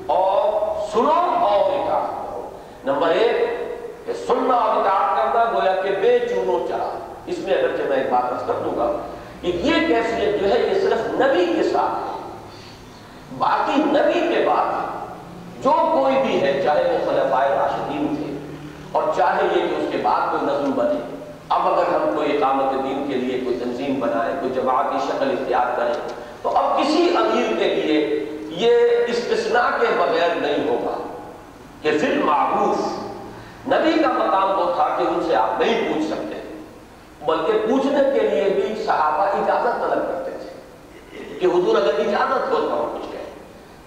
اور سنو اور اطاعت کرو. نمبر ایک، کہ سننا اور اطاعت کرنا گویا کہ بے چونو چلا اس میں اگرچہ میں ایک بات رس کر دوں گا کہ یہ کیفیت جو ہے، یہ صرف نبی کے ساتھ ہے. باقی نبی کے بعد جو کوئی بھی ہے، چاہے وہ خلفائے راشدین تھے، اور چاہے یہ کہ اس کے بعد کوئی نظم بنے. اب اگر ہم کوئی اقامت دین کے لیے کوئی تنظیم بنائیں، کوئی جماعتی شکل اختیار کریں تو اب کسی امیر کے لیے یہ استثناء کے بغیر نہیں ہوگا کہ پھر معروف نبی کا مقام وہ تھا کہ ان سے آپ نہیں پوچھ سکتے، بلکہ پوچھنے کے لیے بھی صحابہ اجازت طلب کرتے تھے کہ حضور اگر اجازت ہو تو ہم کچھ کہیں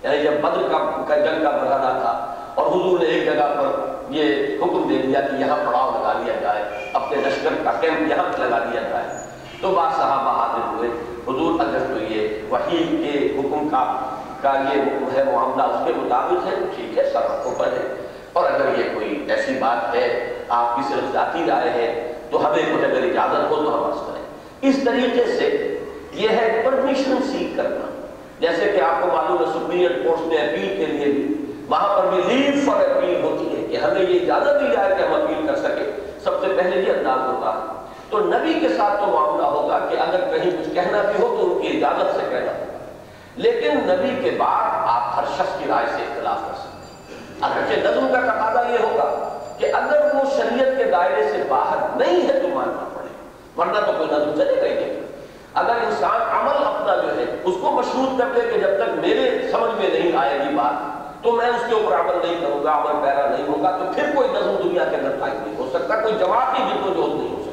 یعنی جب بدر کا جنگ کا مرحلہ تھا اور حضور نے ایک جگہ پر یہ حکم دے دیا کہ یہاں پڑاؤ لگا لیا جائے، اپنے لشکر کا کیمپ یہاں لگا دیا جائے، تو بعض صحابہ حاضر ہوئے۔ حضور اگر تو یہ وحی کے حکم کا کا یہ حکم ہے معاملہ اس کے مطابق ہے۔ تو ٹھیک ہے، سب کو پڑھے اور اگر یہ کوئی ایسی بات ہے، آپ کی صرف ذاتی رائے ہے، تو ہمیں کچھ اگر اجازت ہو تو ہم عرض کریں اس طریقے سے یہ ہے پرمیشن سیکھ کرنا۔ جیسے کہ آپ کو معلوم ہے سپریئر کورٹس میں اپیل کے لیے بھی وہاں پر بھی لیو فار اپیل ہوتی ہے کہ ہمیں یہ اجازت دی جائے کہ ہم اپیل کر سکیں۔ سب سے پہلے یہ انداز ہوتا ہے۔ تو نبی کے ساتھ تو معاملہ ہوگا کہ اگر کہیں کچھ کہنا بھی ہو تو ان کی اجازت سے کہنا لیکن نبی کے بعد آپ ہر شخص کی رائے سے اختلاف کر سکتے ہیں۔ اگرچہ نظم کا تقاضا یہ ہوگا کہ اگر وہ شریعت کے دائرے سے باہر نہیں ہے تو ماننا پڑے۔ ورنہ تو کوئی نظم چلے گا نہیں۔ اگر انسان عمل اپنا جو ہے اس کو مشروط کر دے کہ جب تک میرے سمجھ میں نہیں آئے گی بات تو میں اس کے اوپر عمل نہیں کروں گا، عمل پیرا نہیں ہوگا، تو پھر کوئی نظم دنیا کے اندر قائم نہیں ہو سکتا، کوئی جماعتی جد و نہیں ہو سکتی۔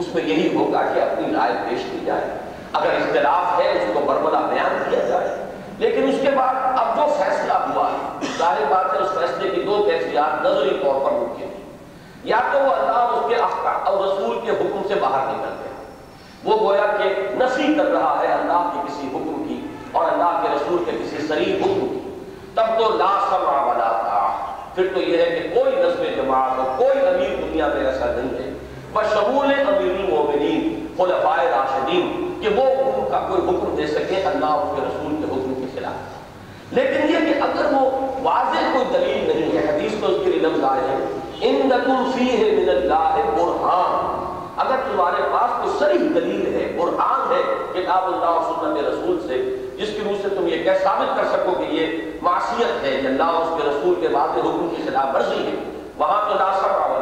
اس میں یہی ہوگا کہ اپنی رائے پیش کی جائے۔ اگر اختلاف ہے، اس کو بربلا بیان کیا جائے۔ لیکن اس کے بعد اب جو فیصلہ ہوا ہے ظاہر بات ہے، اس فیصلے کی دو کیفیات نظری طور پر ممکن ہیں۔ یا تو وہ اللہ اس کے احکام اور رسول کے حکم سے باہر نکل گیا۔ وہ گویا کہ نفی کر رہا ہے اللہ کے کسی حکم کی اور اللہ کے رسول کے کسی شریف حکم کی۔ تب تو لا سمع ولا تھا پھر تو یہ ہے کہ کوئی نظم جماعت ہو کوئی امیر دنیا میں ایسا نہیں ہے۔ بشمول امیر المومنین، خلفائے راشدین، کہ وہ ان کا کوئی حکم دے سکے اللہ اس کے رسول کے حکم کے خلاف۔ لیکن یہ کہ اگر وہ واضح کوئی دلیل نہیں ہے، حدیث میں اس کے لیے لفظ آئے ہیں ان نقل فی ہے من اللہ برہان۔ اگر تمہارے پاس کوئی صریح دلیل ہے، برہان ہے کتاب اللہ اور سنت رسول سے، جس کی روح سے تم یہ کیا ثابت کر سکو کہ یہ معصیت ہے یہ اللہ اور اس کے رسول کے بعد حکم کی خلاف ورزی ہے، وہاں تو لا سمع ولا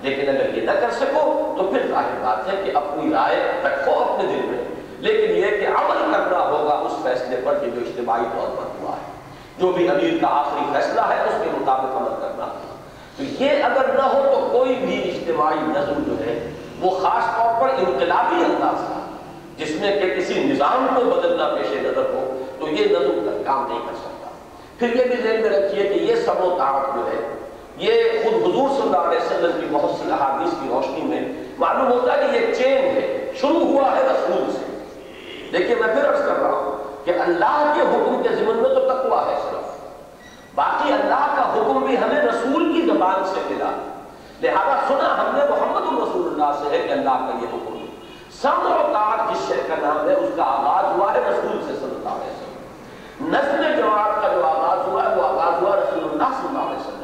لیکن اگر یہ نہ کر سکو تو پھر ظاہر بات ہے کہ اپنی رائے رکھو اپنے دل میں۔ لیکن یہ کہ عمل کرنا ہوگا اس فیصلے پر کہ جو اجتماعی طور پر ہوا ہے، جو بھی امیر کا آخری فیصلہ ہے، اس کے مطابق عمل کرنا ہوگا۔ تو یہ اگر نہ ہو تو کوئی بھی اجتماعی نظم جو ہے، وہ خاص طور پر انقلابی انداز کا، جس میں کہ کسی نظام کو بدلنا پیش نظر ہو، تو یہ نظم کا کام نہیں کر سکتا۔ پھر یہ بھی ذہن میں رکھیے کہ یہ سب و طاقت جو ہے یہ خود حضور صلی اللہ علیہ وسلم کی بہت سی احادیث کی روشنی میں معلوم ہوتا ہے کہ یہ چین ہے، شروع ہوا ہے رسول سے۔ دیکھیے، میں پھر عرض کر رہا ہوں کہ اللہ کے حکم کے ذمن میں تو تقوی ہے صرف باقی اللہ کا حکم بھی ہمیں رسول کی زبان سے ملا۔ لہذا سنا ہم نے محمد الرسول اللہ سے ہے کہ اللہ کا یہ حکم سم و طاعت جس شہر کا نام ہے، اس کا آغاز ہوا ہے رسول سے صلی اللہ علیہ وسلم۔ نسل جماعت کا جو آغاز ہوا ہے، وہ آغاز ہوا رسول اللہ صلی اللہ علیہ وسلم۔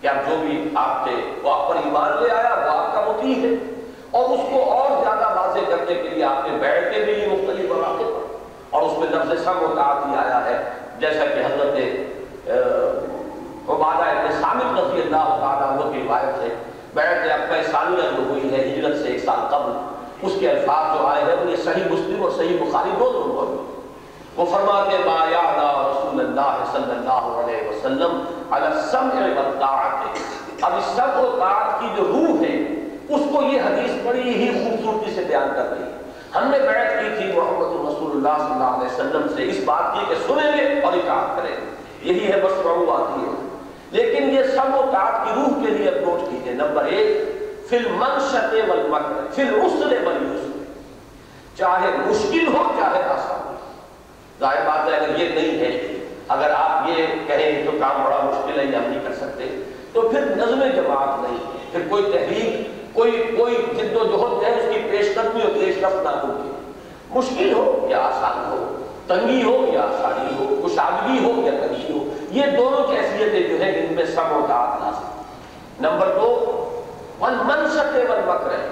کہ جو بھی آپ تھے وہ آپ پر ایمان لے آیا وہ آپ کا مطیع ہے۔ اور اس کو اور زیادہ واضح کرنے کے لیے آپ نے بیٹھ کے بھی مختلف مواقع پر۔ اور اس میں لفظ سم و طاعت ہی آیا ہے، جیسا کہ حضرت عبادہ ابن سامد رضی اللہ تعالیٰ عنہ کی روایت ہے۔ بیعت اقبہ ثانیہ جو ہوئی ہے، ہجرت سے ایک سال قبل۔ اس کے الفاظ جو آئے ہیں، وہ یہ صحیح مسلم اور صحیح بخاری دونوں موجود وہ فرماتے ما یعنا رسول اللہ صلی اللہ علیہ وسلم علی السمع والطاعت. اب اس سمع و طاعت کی جو روح ہے، اس کو یہ حدیث بڑی ہی خوبصورتی سے بیان کر رہی ہے۔ ہم نے بیعت کی تھی محمد رسول اللہ صلی اللہ علیہ وسلم سے، اس بات کی کہ سنیں گے اور اطاعت کریں گے۔ یہی ہے بس آتی ہے۔ لیکن یہ سب و طاعت کی روح کے لیے اپروچ کیجیے۔ نمبر ایک، فی المنشت والمکر فی العسر والیسر۔ چاہے مشکل ہو، چاہے آسان ہو۔ ظاہر بات ہے، اگر یہ نہیں ہے، اگر آپ یہ کہیں تو کام بڑا مشکل ہے، یہ ہم نہیں کر سکتے۔ تو پھر نظم جماعت نہیں ہے۔ پھر کوئی تحریک، کوئی کوئی جد و جہد ہے، اس کی پیش قدمی اور پیش رفت نہ ہوگی مشکل ہو یا آسان ہو، تنگی ہو یا آسانی ہو، کشادگی ہو یا تنگی ہو، یہ دونوں کیفیتیں جو ہیں، ان میں سب ہوتا لازم نمبر دو، ون منشت ون وکر ہے۔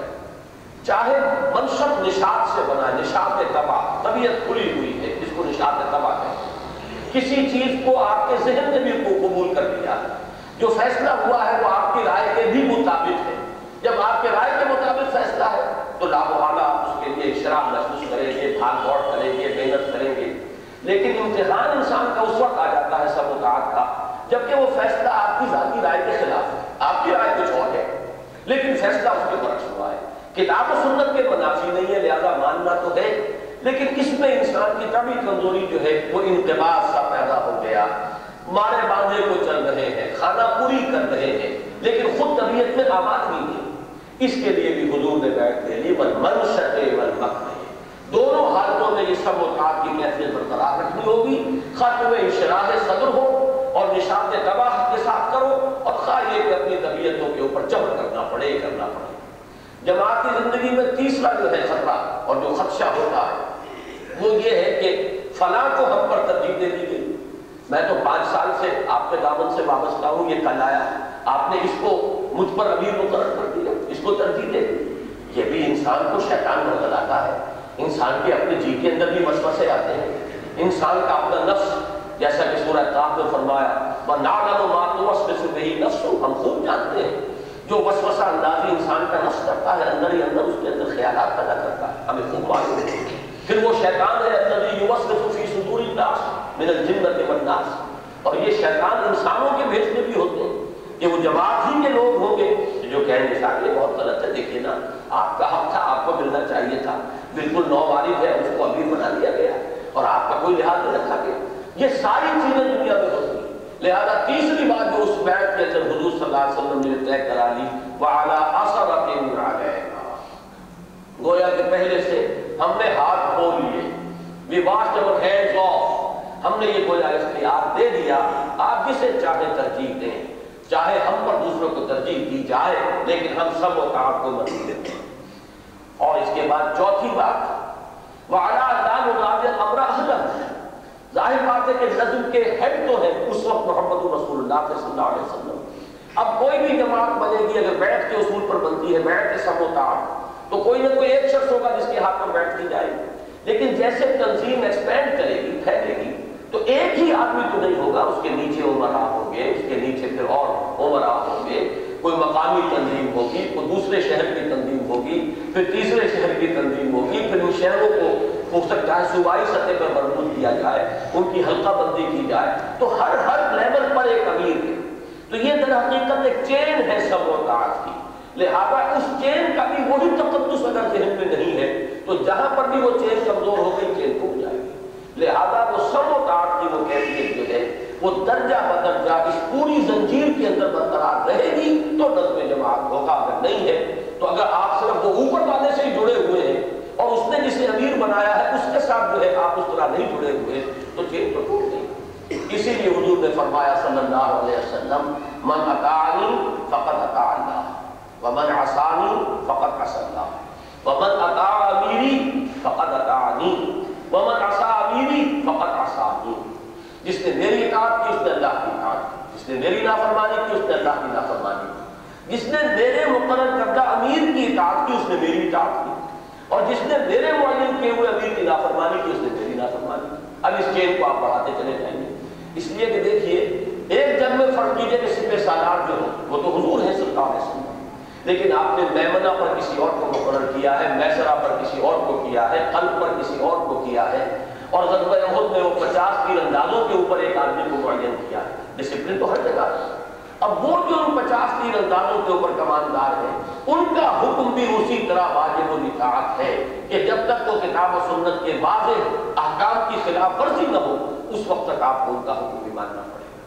چاہے منشت نشاد سے بنا نشاد تباہ، طبیعت کھلی ہوئی ہے۔ جس کو نشاد تباہ ہے۔ کسی چیز کو آپ کے ذہن نے بھی قبول کر لیا جو فیصلہ ہوا ہے وہ آپ کی رائے کے بھی مطابق ہے۔ جب آپ کے رائے کے مطابق فیصلہ ہے، تو لاحالہ آپ اس کے لیے شراب محسوس کریں گے، بھاگ دوڑ کریں گے، محنت کریں گے۔ لیکن امتحان انسان کا اس وقت آ جاتا ہے سب اوقات کا، جبکہ وہ فیصلہ آپ کی ذاتی رائے کے خلاف ہے۔ آپ کی رائے کچھ اور ہے۔ لیکن فیصلہ اس کے برعکس ہوا ہے۔ کتاب و سنت کے منافی نہیں ہے، لہذا ماننا تو ہے۔ لیکن اس میں انسان کی طبی کمزوری جو ہے وہ انتباس سا پیدا ہو گیا۔ مارے باندھے کو چل رہے ہیں، کھانا پوری کر رہے ہیں، لیکن خود طبیعت میں آباد نہیں ہے۔ اس کے لیے بھی حضور نے بیعت لے لی من منشت والمقت دونوں حالتوں میں یہ سب متعاد کی کیفیت برقرار رکھنی ہوگی۔ خط میں انشراح صدر ہو اور نشاط تباہ کے ساتھ کرو اور خواہ یہ کہ اپنی طبیعتوں کے اوپر جبر کرنا پڑے کرنا پڑے۔ جماعتی زندگی میں تیسرا جو ہے خطرہ اور جو خدشہ ہوتا ہے، وہ یہ ہے کہ فلاں کو ہم پر ترجیح دے دی گئی۔ میں تو پانچ سال سے آپ کے دامن سے وابستہ ہوں، یہ کل آیا۔ آپ نے اس کو مجھ پر ابھی مقرر کر دیا، اس کو ترجیح دے دی۔ یہ بھی انسان کو شیطان نظر آتا ہے۔ انسان کے اپنے جی کے اندر بھی وسوسے آتے ہیں۔ انسان کا اپنا نفس، جیسا کہ سورہ کاف میں فرمایا، وَنَعْلَمُ مَا تُوَسْوِسُ بِهِ نَفْسُ ہم خوب جانتے ہیں۔ جو وسوسہ اندازی انسان کا نفس کرتا ہے، اندر ہی اندر اس کے اندر خیالات پیدا کرتا ہے۔ ہمیں خوب معلوم ہے۔ پھر وہ شیطان ہے الذي يوسوس في صدور الناس من الجنة والناس۔ اور یہ شیطان انسانوں کے بھیجنے بھی ہوتے ہیں۔ کہ وہ جماعت ہی کے لوگ ہوں گے جو کہیں گے صاحب یہ بہت غلط ہے، دیکھیے نا، آپ کا حق تھا، آپ کو ملنا چاہیے تھا۔ بالکل نو وارد ہے، اس کو ابھی بنا دیا گیا اور آپ کا کوئی لحاظ نہیں رکھا گیا۔ یہ ساری چیزیں دنیا میں ہوتی ہیں۔ لہذا تیسری بات جو اس بیعت کے اندر حضور صلی اللہ علیہ وسلم نے طے کرا لی، وَعَلَىٰ أَصَرَةٍ عَلَيْهَا۔ گویا کہ پہلے سے ہم نے ہاتھ کھول لیے۔ We washed our hands off ہم نے یہ گویا اختیار دے دیا۔ آپ جسے چاہے ترجیح دیں۔ چاہے ہم پر دوسروں کو ترجیح دی جائے، لیکن ہم سب اوقات کو مرضی دیتے ہیں اور اس کے بعد چوتھی بات وعلا اللہ مغادر امرہ اہلہ ظاہر بات ہے کہ نظم کے ہیڈ تو ہے اس وقت محمد رسول اللہ صلی اللہ علیہ وسلم۔ اب کوئی بھی جماعت بنے گی، اگر بیعت کے اصول پر بنتی ہے، بیعت کے سب تو کوئی نہ کوئی ایک شخص ہوگا جس کے ہاتھ پر بیٹھ کی جائے گی۔ لیکن جیسے تنظیم ایکسپینڈ کرے گی، پھیلے گی، تو ایک ہی آدمی تو نہیں ہوگا، اس کے نیچے عمرہ ہوں گے، اس کے نیچے پھر اور عمرہ ہوں گے۔ کوئی مقامی تنظیم ہوگی، کوئی دوسرے شہر کی تنظیم ہوگی، پھر تیسرے شہر کی تنظیم ہوگی، پھر ان شہروں کو ہو سکتا ہے صوبائی سطح پر مربوط کیا جائے، ان کی حلقہ بندی کی جائے، تو ہر ہر لیول پر ایک امیر ہے۔ تو یہ در حقیقت ایک چین ہے سب و کی۔ لہذا اس چین کا بھی وہی تقدس اگر ذہن میں نہیں ہے، تو جہاں پر بھی وہ چین کمزور ہو گئی، چین ٹوٹ جائے گی۔ لہذا وہ سب و کی وہ کیفیت جو ہے، وہ درجہ بدرجہ اس پوری زنجیر کے اندر برقرار رہے گی، تو نظم جماعت ہوگا۔ اگر نہیں ہے، تو اگر آپ صرف وہ اوپر والے سے ہی اور اس نے جسے امیر بنایا ہے، اس کے ساتھ جو ہے آپ اس طرح نہیں جڑے ہوئے، تو چین تو ٹوٹ گئی اسی لیے حضور نے فرمایا صلی اللہ علیہ وسلم، من اطاعنی فقط اطاع اللہ ومن عصانی فقط عصى اللہ ومن اطاع امیری فقط اطاعنی، ومن عصا امیری فقط عصانی. جس نے میری اطاعت کی، اس نے اللہ کی اطاعت کی، جس نے میری نافرمانی کی، اس نے اللہ کی نافرمانی کی، جس نے میرے مقرر کردہ امیر کی اطاعت کی، اس نے میری اطاعت کی۔ اور جس نے میرے معین کیے ہوئے امیر کی نافرمانی کی، اس نے میری نافرمانی اب اس چین کو آپ بڑھاتے چلے جائیں گے۔ اس لیے کہ دیکھیے، ایک جنگ میں فرق کیجیے کہ سپہ سالار جو ہو وہ تو حضور ہیں صلی اللہ علیہ وسلم لیکن آپ نے میمنہ پر کسی اور کو مقرر کیا ہے، میسرہ پر کسی اور کو کیا ہے، قلب پر کسی اور کو کیا ہے، اور غزوہ احد میں وہ پچاس تیر اندازوں کے اوپر ایک آدمی کو معین کیا ڈسپلن تو ہر جگہ اب وہ جو پچاس تیر اندازوں کے اوپر کماندار ہیں، ان کا حکم بھی اسی طرح واجب و نکاحت ہے کہ جب تک وہ کتاب و سنت کے واضح احکام کی خلاف ورزی نہ ہو، اس وقت تک آپ کو ان کا حکم بھی ماننا پڑے گا۔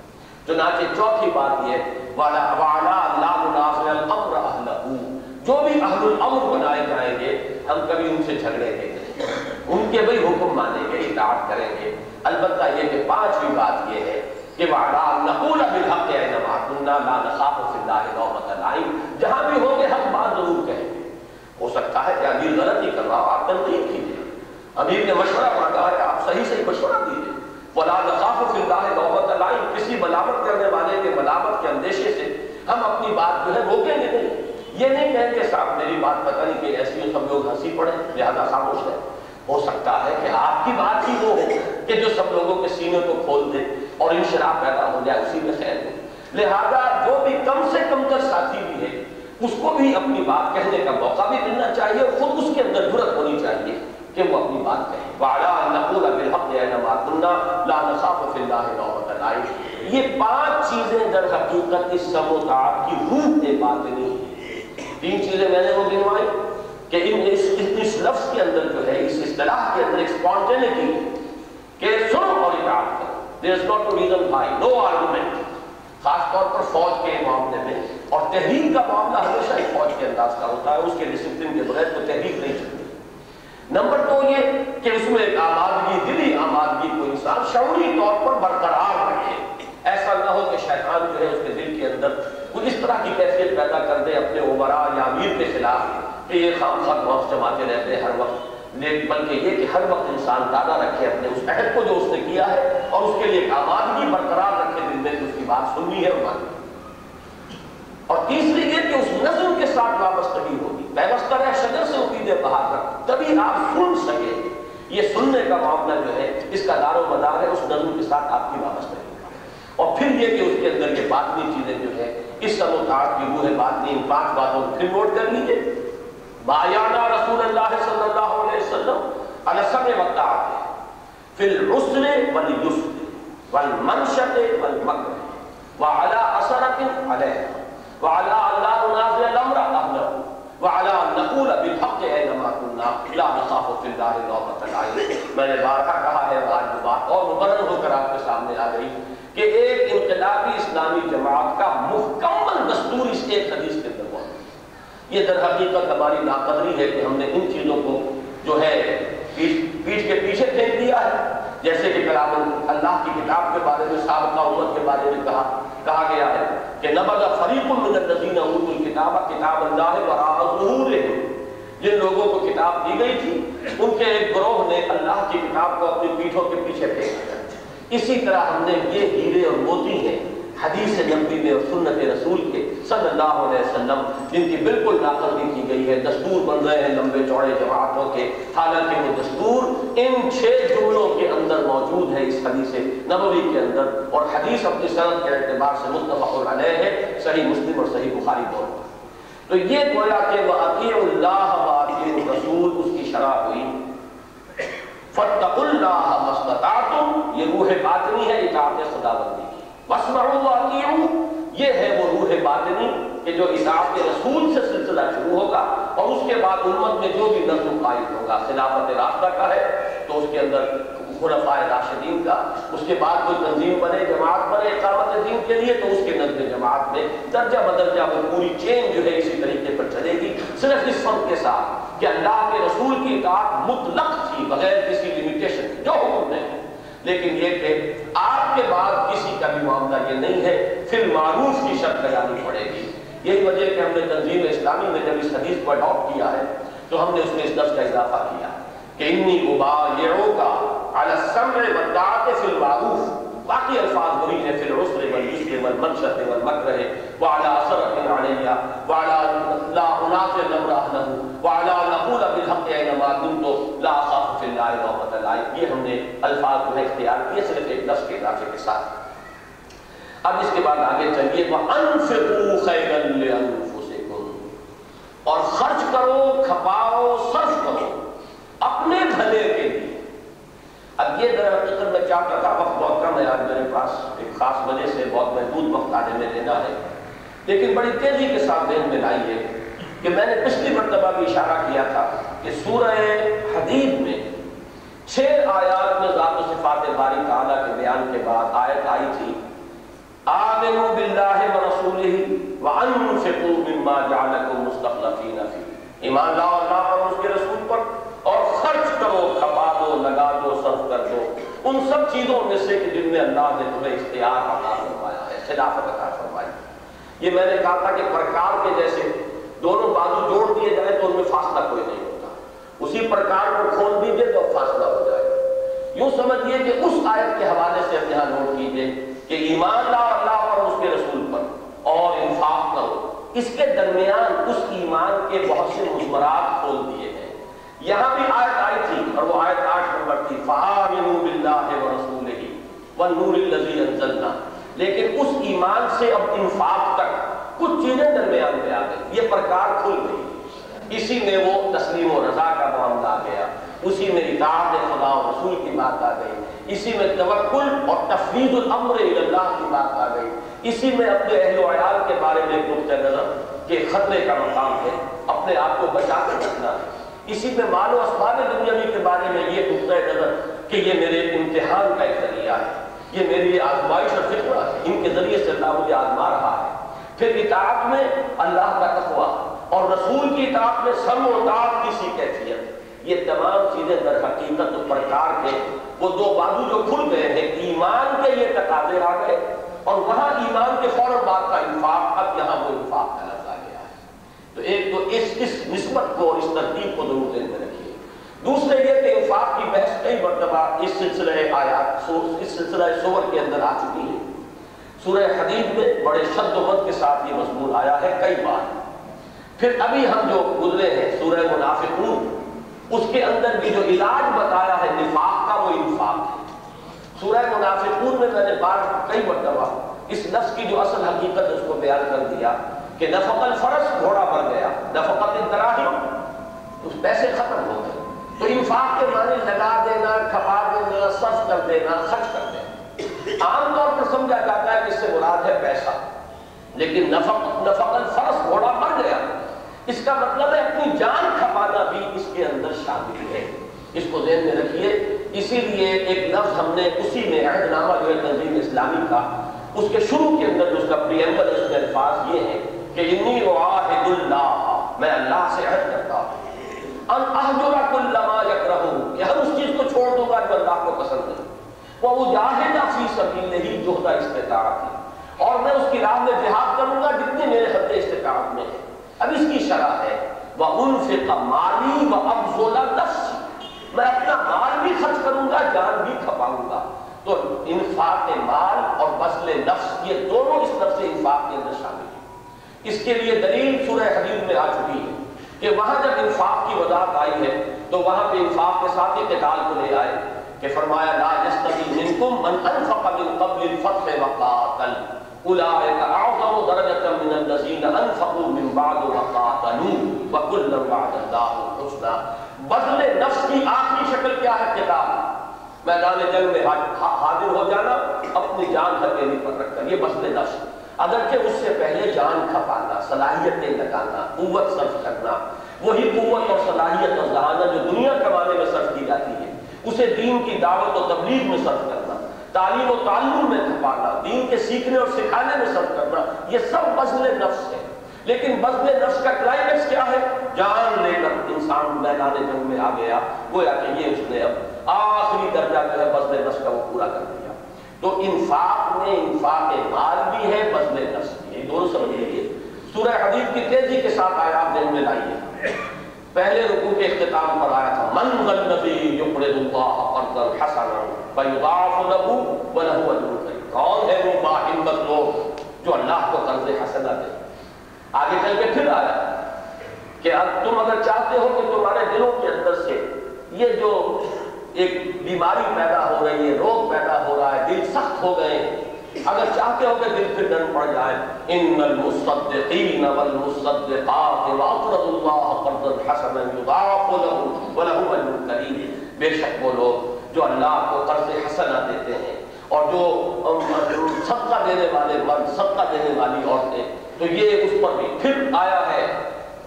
چنانچہ چوتھی بات یہ والا والا اللہ مناظر الامر اہلہو جو بھی اہل الامر بنائے جائیں گے، ہم کبھی ان سے جھگڑے نہیں۔ ان کے بھائی حکم مانیں گے، اطاعت کریں گے۔ البتہ یہ کہ پانچویں بات یہ ہے کہ وعلا نقول بالحق اینما کننا لا نخاف فی اللہ نومت لائم جہاں بھی ہوں گے حق بات ضرور کہیں گے۔ ہو سکتا ہے کہ امیر غلطی کر رہا آپ تنقید کیجیے۔ امیر نے مشورہ مانگا ہے، آپ صحیح صحیح مشورہ دیجیے ولا نخاف فی اللہ نومت لائم کسی ملامت کرنے والے کے ملامت کے اندیشے سے ہم اپنی بات جو ہے روکیں گے نہیں۔ یہ نہیں کہیں کہ صاحب میری بات پتہ نہیں کہ ایسی سب لوگ ہنسی پڑے، لہذا خاموش ہے ہو سکتا ہے کہ آپ کی بات ہی وہ ہو کہ جو سب لوگوں کے سینے کو کھول دے۔ اور انشراح پیدا ہو جائے اسی میں خیر ہو۔ لہذا جو بھی کم سے کم تر ساتھی بھی ہے اس کو بھی اپنی بات کہنے کا موقع بھی ملنا چاہیے خود اس کے اندر جرت ہونی چاہیے کہ وہ اپنی بات کہے۔ یہ پانچ چیزیں در حقیقت اس سب و سموتاعت کی روح کے باطنی ہیں۔ تین چیزیں میں نے وہ گنوائی کہ ان اس, اس لفظ کے اندر جو ہے اس اصطلاح کے اندر ایک سپونٹینٹی کہ سنو اور اطاعت کرو۔ There is not a reason why. No خاص طور پر فوج کے معاملے میں. اور تحریک کا معاملہ ہمیشہ ایک فوج کے انداز کا ہوتا ہے، اس کے ڈسپلن کے بغیر کوئی تحریک نہیں چلتی۔ نمبر دو یہ کہ اس میں ایک آبادگی، دلی آبادگی کو انسان شعوری طور پر برقرار رکھے۔ ایسا نہ ہو کہ شیطان جو ہے اس کے دل کے اندر کوئی اس طرح کی کیفیت پیدا کر دے، اپنے عمرا یا امیر کے خلاف کہ یہ خام خط وقت جماتے رہتے ہر وقت۔ بلکہ یہ کہ ہر وقت انسان دادا رکھے اپنے اس عہد کو جو اس نے کیا ہے اور اس کے لیے ایک آبادگی برقرار رکھے دل میں اس کی بات سننی ہے اور ماننی اور تیسری یہ کہ اس نظم کے ساتھ وابستگی ہوگی۔ پیوستہ رہ شجر سے امیدیں باہر رکھ تبھی آپ سن سکیں۔ یہ سننے کا معاملہ جو ہے، اس کا دار و مدار ہے، اس نظم کے ساتھ آپ کی وابستگی۔ اور پھر یہ کہ اس کے اندر یہ باطنی چیزیں جو ہے اس سموتاٹ کی روح باطنی ان پانچ باتوں کو پھر نوٹ کر لیجیے بایانا رسول اللہ صلی اللہ علیہ وسلم علسم وقتات فی الرسل والیسر والمنشت والمکر وعلا اثرت علیہ۔ وعلا اللہ نازل الامر اہلہ وعلا نقول بالحق اینما کننا لا نخاف فی اللہ نوبت العین میں نے بارکہ کہا ہے آج بات اور مبرر ہو کر آپ کے سامنے آ گئی کہ ایک انقلابی اسلامی جماعت کا مکمل دستور اس ایک حدیث کے یہ در حقیقت ہماری ناقدری ہے کہ ہم نے ان چیزوں کو جو ہے پیٹ کے پیچھے پھینک دیا ہے۔ جیسے کہ کلام اللہ کی کتاب کے بارے میں سابقہ امت کے بارے میں کہا کہا گیا ہے کہ نبذ فریق من الذین اوتوا الکتاب کتاب اللہ وراء ظہورہم۔ جن لوگوں کو کتاب دی گئی تھی، ان کے ایک گروہ نے اللہ کی کتاب کو اپنی پیٹھوں کے پیچھے پھینک دیا۔ اسی طرح ہم نے یہ ہیرے اور موتی ہیں۔ حدیث نبی میں اور سنت رسول کے صلی اللہ علیہ وسلم جن کی بالکل ناقدی کی گئی ہے، دستور بن رہے ہیں لمبے چوڑے جماعتوں کے، حالانکہ وہ دستور ان چھ جملوں کے اندر موجود ہے اس حدیث نبوی کے اندر اور حدیث اپنی صنعت کے اعتبار سے متفق علیہ ہے، صحیح مسلم اور صحیح بخاری بول تو یہ گویا کہ وہ عطی اللہ و رسول اس کی شرح ہوئی۔ فتق اللہ مستطاعتم یہ روح باطنی ہے، اطاعت خدا بندی یہ ہے وہ روح باطنی کہ جو اطاعت کے رسول سے سلسلہ شروع ہوگا اور اس کے بعد امت میں جو بھی نظم قائد ہوگا، خلافت راستہ کا ہے، تو اس کے اندر خلفاء راشدین کا، اس کے بعد کوئی تنظیم بنے، جماعت بنے، اقامت دین کے لیے، تو اس کے نظم جماعت میں درجہ بدرجہ وہ پوری چین جو ہے اسی طریقے پر چلے گی۔ صرف اس فرق کے ساتھ کہ اللہ کے رسول کی اطاعت مطلق تھی بغیر کسی لمیٹیشن جو حکم نہیں۔ لیکن یہ کہ آپ کے بعد کسی کا بھی معاملہ یہ نہیں ہے، پھر معروف کی شرط لگانی پڑے گی۔ یہی وجہ کہ ہم نے تنظیم اسلامی میں جب اس حدیث کو اڈاپٹ کیا ہے، تو ہم نے اس میں اس لفظ کا اضافہ کیا۔ کہ انی ابایعوکا علی السمع والطاعت فی المعروف۔ باقی الفاظ وہی ہیں، فی العسر والیسر والمنشط والمکرہ وعلی اثرت علیہ وعلی لا اناصر الامر اہلہ وعلی نقول بالحق اینما یعنی کنتو لا خاف لائے رحمت لائے۔ یہ ہم نے الفاظ جو ہے اختیار کیے صرف ایک لفظ کے اضافے کے ساتھ۔ اب اس کے بعد آگے چلیے وہ انفقو خیرا لانفسکم اور خرچ کرو، کھپاؤ، صرف کرو۔ اپنے بھلے کے لیے۔ اب یہ در حقیقت میں چاہتا تھا، وقت بہت کم ہے، آج میرے پاس ایک خاص وجہ سے بہت محدود وقت آنے میں لینا ہے۔ لیکن بڑی تیزی کے ساتھ ذہن میں لائیے کہ میں نے پچھلی مرتبہ بھی اشارہ کیا تھا کہ سورہ حدیب میں چھ آیات میں ذات و صفات باری تعالیٰ کے بیان کے بعد آیت آئی تھی، آمنوا باللہ ورسولہ وانفقوا مما جعلکم مستخلفین فی ایمان لاؤ اللہ پر، اس کے رسول پر، اور خرچ کرو، کھپا دو، لگا دو، صرف کر دو۔ ان سب چیزوں میں سے کہ جن میں اللہ نے تمہیں اختیار عطا فرمایا ہے، خلافت عطا فرمائی۔ یہ میں نے کہا تھا کہ پرکار کے جیسے دونوں بازو جوڑ دیے جائیں تو ان میں فاصلہ کوئی نہیں۔ ہوتا اسی پرکار کو کھول دیجیے تو فاصلہ ہو جائے۔ یوں سمجھیے کہ اس آیت کے حوالے سے ہم یہاں نوٹ کیجیے کہ ایمان لا اللہ پر اس کے رسول پر اور انفاق کرو۔ اس کے درمیان اس ایمان کے بہت سے مضمرات کھول دیے ہیں۔ یہاں بھی آیت آئی تھی اور وہ آیت آٹھ نمبر تھی۔ فَآمِنُوا بِاللَّهِ وَرَسُولِهِ وَالنُّورِ الَّذِي أَنزَلْنَا۔ لیکن اس ایمان سے اب انفاق تک کچھ چیزیں درمیان میں آ گئی یہ پرکار کھل گئی۔ اسی میں وہ تسلیم و رضا کا معاملہ آ گیا۔ اسی میں اطاعت خدا و رسول کی بات آ گئی۔ اسی میں توکل اور تفویض الامر اللہ کی بات آ گئی۔ اسی میں اپنے اہل و عیال کے بارے میں نقطۂ نظر کہ خطرے کا مقام ہے۔ اپنے آپ کو بچا کر رکھنا۔ اسی میں مال و اسباب دنیاوی کے بارے میں یہ نقطۂ نظر کہ یہ میرے امتحان کا ایک ذریعہ ہے۔ یہ میری آزمائش اور فکر ہے۔ ان کے ذریعے سے اللہ مجھے آزما رہا ہے۔ پھر اطاعت میں اللہ کا تقوی۔ اور رسول کی اطاعت میں سم و اطاعت کی سی کیفیت یہ تمام چیزیں در حقیقت پرکار کے وہ دو بازو جو کھل گئے ہیں، ایمان کے یہ تقاضے آ گئے۔ اور وہاں ایمان کے فوراً بعد کا انفاق، اب یہاں وہ انفاق کا لفظ آ گیا ہے۔ تو ایک تو اس اس نسبت کو اور اس ترتیب کو ضرور ذہن میں رکھیے۔ دوسرے یہ کہ انفاق کی بحث کئی مرتبہ اس سلسلہ آیات اس سلسلہ سور کے اندر آ چکی ہے۔ سورہ حدید میں بڑے شد و مد کے ساتھ یہ مضمون آیا ہے، کئی بار۔ پھر ابھی ہم جو گزرے ہیں، سورہ منافقون اس کے اندر بھی جو علاج بتایا ہے، نفاق کا وہ انفاق ہے۔ سورہ منافقون میں میں نے بار کئی مرتبہ اس نفس کی جو اصل حقیقت ہے اس کو بیان کر دیا کہ نفق الفرس گھوڑا بن گیا، نفقت الدراہم، اس پیسے ختم ہو گئے۔ تو انفاق کے معنی لگا دینا، کھپا دینا، صرف کر دینا، خرچ کر دینا۔ عام طور پر سمجھا جاتا ہے کہ اس سے مراد ہے پیسہ، لیکن نفق نفق الفرس گھوڑا بن گیا۔ اس کا مطلب ہے اپنی جان کھپانا بھی اس کے اندر شامل ہے۔ اس کو ذہن میں رکھیے۔ اسی لیے ایک لفظ ہم نے اسی میں عہد نامہ جو ہے تنظیم اسلامی کا، اس کے شروع کے اندر جو اس کا پریمبل اس کے الفاظ یہ ہے کہ انی واحد اللہ میں اللہ سے عہد کرتا ہوں۔ ان احجر کل ما یکرہو، کہ ہر اس چیز کو چھوڑ دوں گا جو اللہ کو پسند ہے۔ وہ مجاہد فی سبیل ہی جوہدہ استطاعت ہے۔ اور میں اس کی راہ میں جہاد کروں گا جتنے میرے حد استطاعت میں ہے اب اس کی شرح ہے، وَأُنفِقَ مَالِي وَأَبْزُلَ نَفْسِ میں اپنا مال بھی خرچ کروں گا، جان بھی کھپاؤں گا۔ تو انفاق مال اور بذل نفس، یہ دونوں اس طرف سے انفاق کے اندر شامل ہیں۔ اس کے لیے دلیل سورہ حدید میں آ چکی ہے کہ وہاں جب انفاق کی وضاحت آئی ہے، تو وہاں پہ انفاق کے ساتھ ہی قتال کو لے آئے کہ فرمایا، لا یستوی منکم من انفق من قبل الفتح وقاتل۔ اولئک اعظم درجة من الذین انفقوا من بعد وقاتلوا وكلا وعد الله الحسنى. بذل نفس کی آخری شکل کیا ہے قتال میدان جنگ میں حاضر ہو جانا، اپنی جان ہتھیلی پر رکھ کر، یہ بذل نفس۔ اگرچہ اس سے پہلے جان کھپانا صلاحیتیں لگانا، قوت صرف کرنا۔ وہی قوت اور صلاحیت اور ذہانت جو دنیا کمانے میں صرف کی جاتی ہے، اسے دین کی دعوت و تبلیغ میں صرف کرنا۔ تعلیم و تعلم میں کھپانا دین کے سیکھنے اور سکھانے میں صرف کرنا، یہ سب بذل نفس ہے۔ لیکن بذل نفس کا کلائمیکس کیا ہے؟ جان لے کر انسان میدان جنگ میں آ گیا، گویا کہ یہ اس نے اب آخری درجہ جو ہے بذل نفس کا وہ پورا کر دیا۔ تو انفاق میں انفاق مال بھی ہے، بذل نفس بھی ہے۔ دونوں سمجھ لیجیے سورہ حدیث کی تیزی کے ساتھ آیات دن میں لائیے۔ پہلے رکوع کے اختتام پر آیا تھا، من غنبی یقرد اللہ قرضا حسنا فیضاعف له وله اجر کریم کون ہے وہ با ہمت لوگ جو اللہ کو قرض حسنا دے؟ آگے چل کے پھر آیا کہ اب تم اگر چاہتے ہو کہ تمہارے دلوں کے اندر سے یہ جو ایک بیماری پیدا ہو رہی ہے، روگ پیدا ہو رہا ہے، دل سخت ہو گئے، اگر چاہتے ہو کہ دل پھر ڈر پڑ جائے ان المصدقین والمصدقات واقرضوا الله قرضا حسنا يضاعف لهم ولهم اجر کریم بے شک وہ لوگ جو اللہ کو قرض حسنا دیتے ہیں اور جو صدقہ دینے والے مرد صدقہ دینے والی عورتیں، تو یہ اس پر بھی پھر آیا ہے۔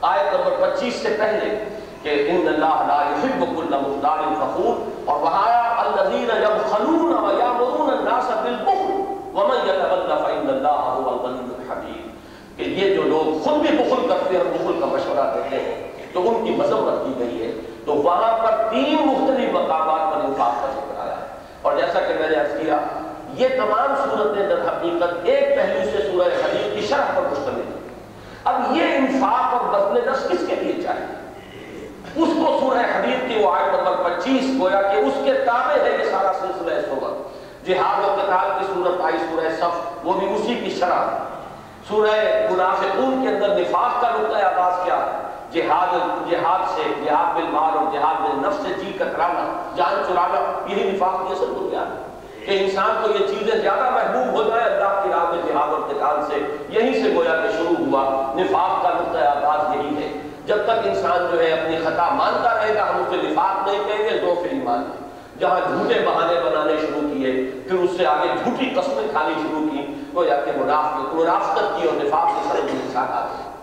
آیت نمبر پچیس سے پہلے کہ ان اللہ لا يحب كل مختار فخور، اور وہاں الذين يبخلون ويامرون الناس بالبخل ومن يتولى فان الله هو الغني الحميد کہ یہ جو لوگ خود بھی بخل کرتے ہیں اور بخل کا مشورہ دیتے ہیں۔ تو ان کی مذمت کی گئی ہے۔ تو وہاں پر تین مختلف مقامات پر انفاق کا ذکر آیا۔ ہے اور جیسا کہ میں نے عرض کیا، یہ تمام صورتیں در حقیقت ایک پہلو سے سورہ حدیث کی شرح پر مشتمل ہیں۔ اب یہ انفاق اور بزل دس کس کے لیے چاہیے؟ اس کو سورہ حدیث کی وہ آیت نمبر پچیس گویا کہ اس کے تابع ہے یہ سارا سلسلہ صورت جہاد و قتال کی صورت آئی، سورہ صف، وہ بھی اسی کی شرح۔ سورہ منافقون کے اندر نفاق کا نقطہ آغاز کیا۔ ہے جہاد جہاد سے، جہاد بالمال اور جہاد بالنفس سے جی کترانا جان چرانا، یہی نفاق کی اصل بنیاد ہے۔ کہ انسان کو یہ چیزیں زیادہ محبوب ہو جائے اللہ کی راہ میں جہاد اور قتال سے، یہیں سے گویا کہ شروع ہوا۔ نفاق کا نقطہ آغاز یہی ہے۔ جب تک انسان جو ہے اپنی خطا مانتا رہے گا، ہم اسے نفاق نہیں کہیں گے دو فری مان جہاں جھوٹے بہانے بنانے شروع کیے، پھر اس سے آگے جھوٹی قسمیں کھانی شروع کی، گویا کہ منافقت کی اور نفاق سے سارے انسان آتے ہیں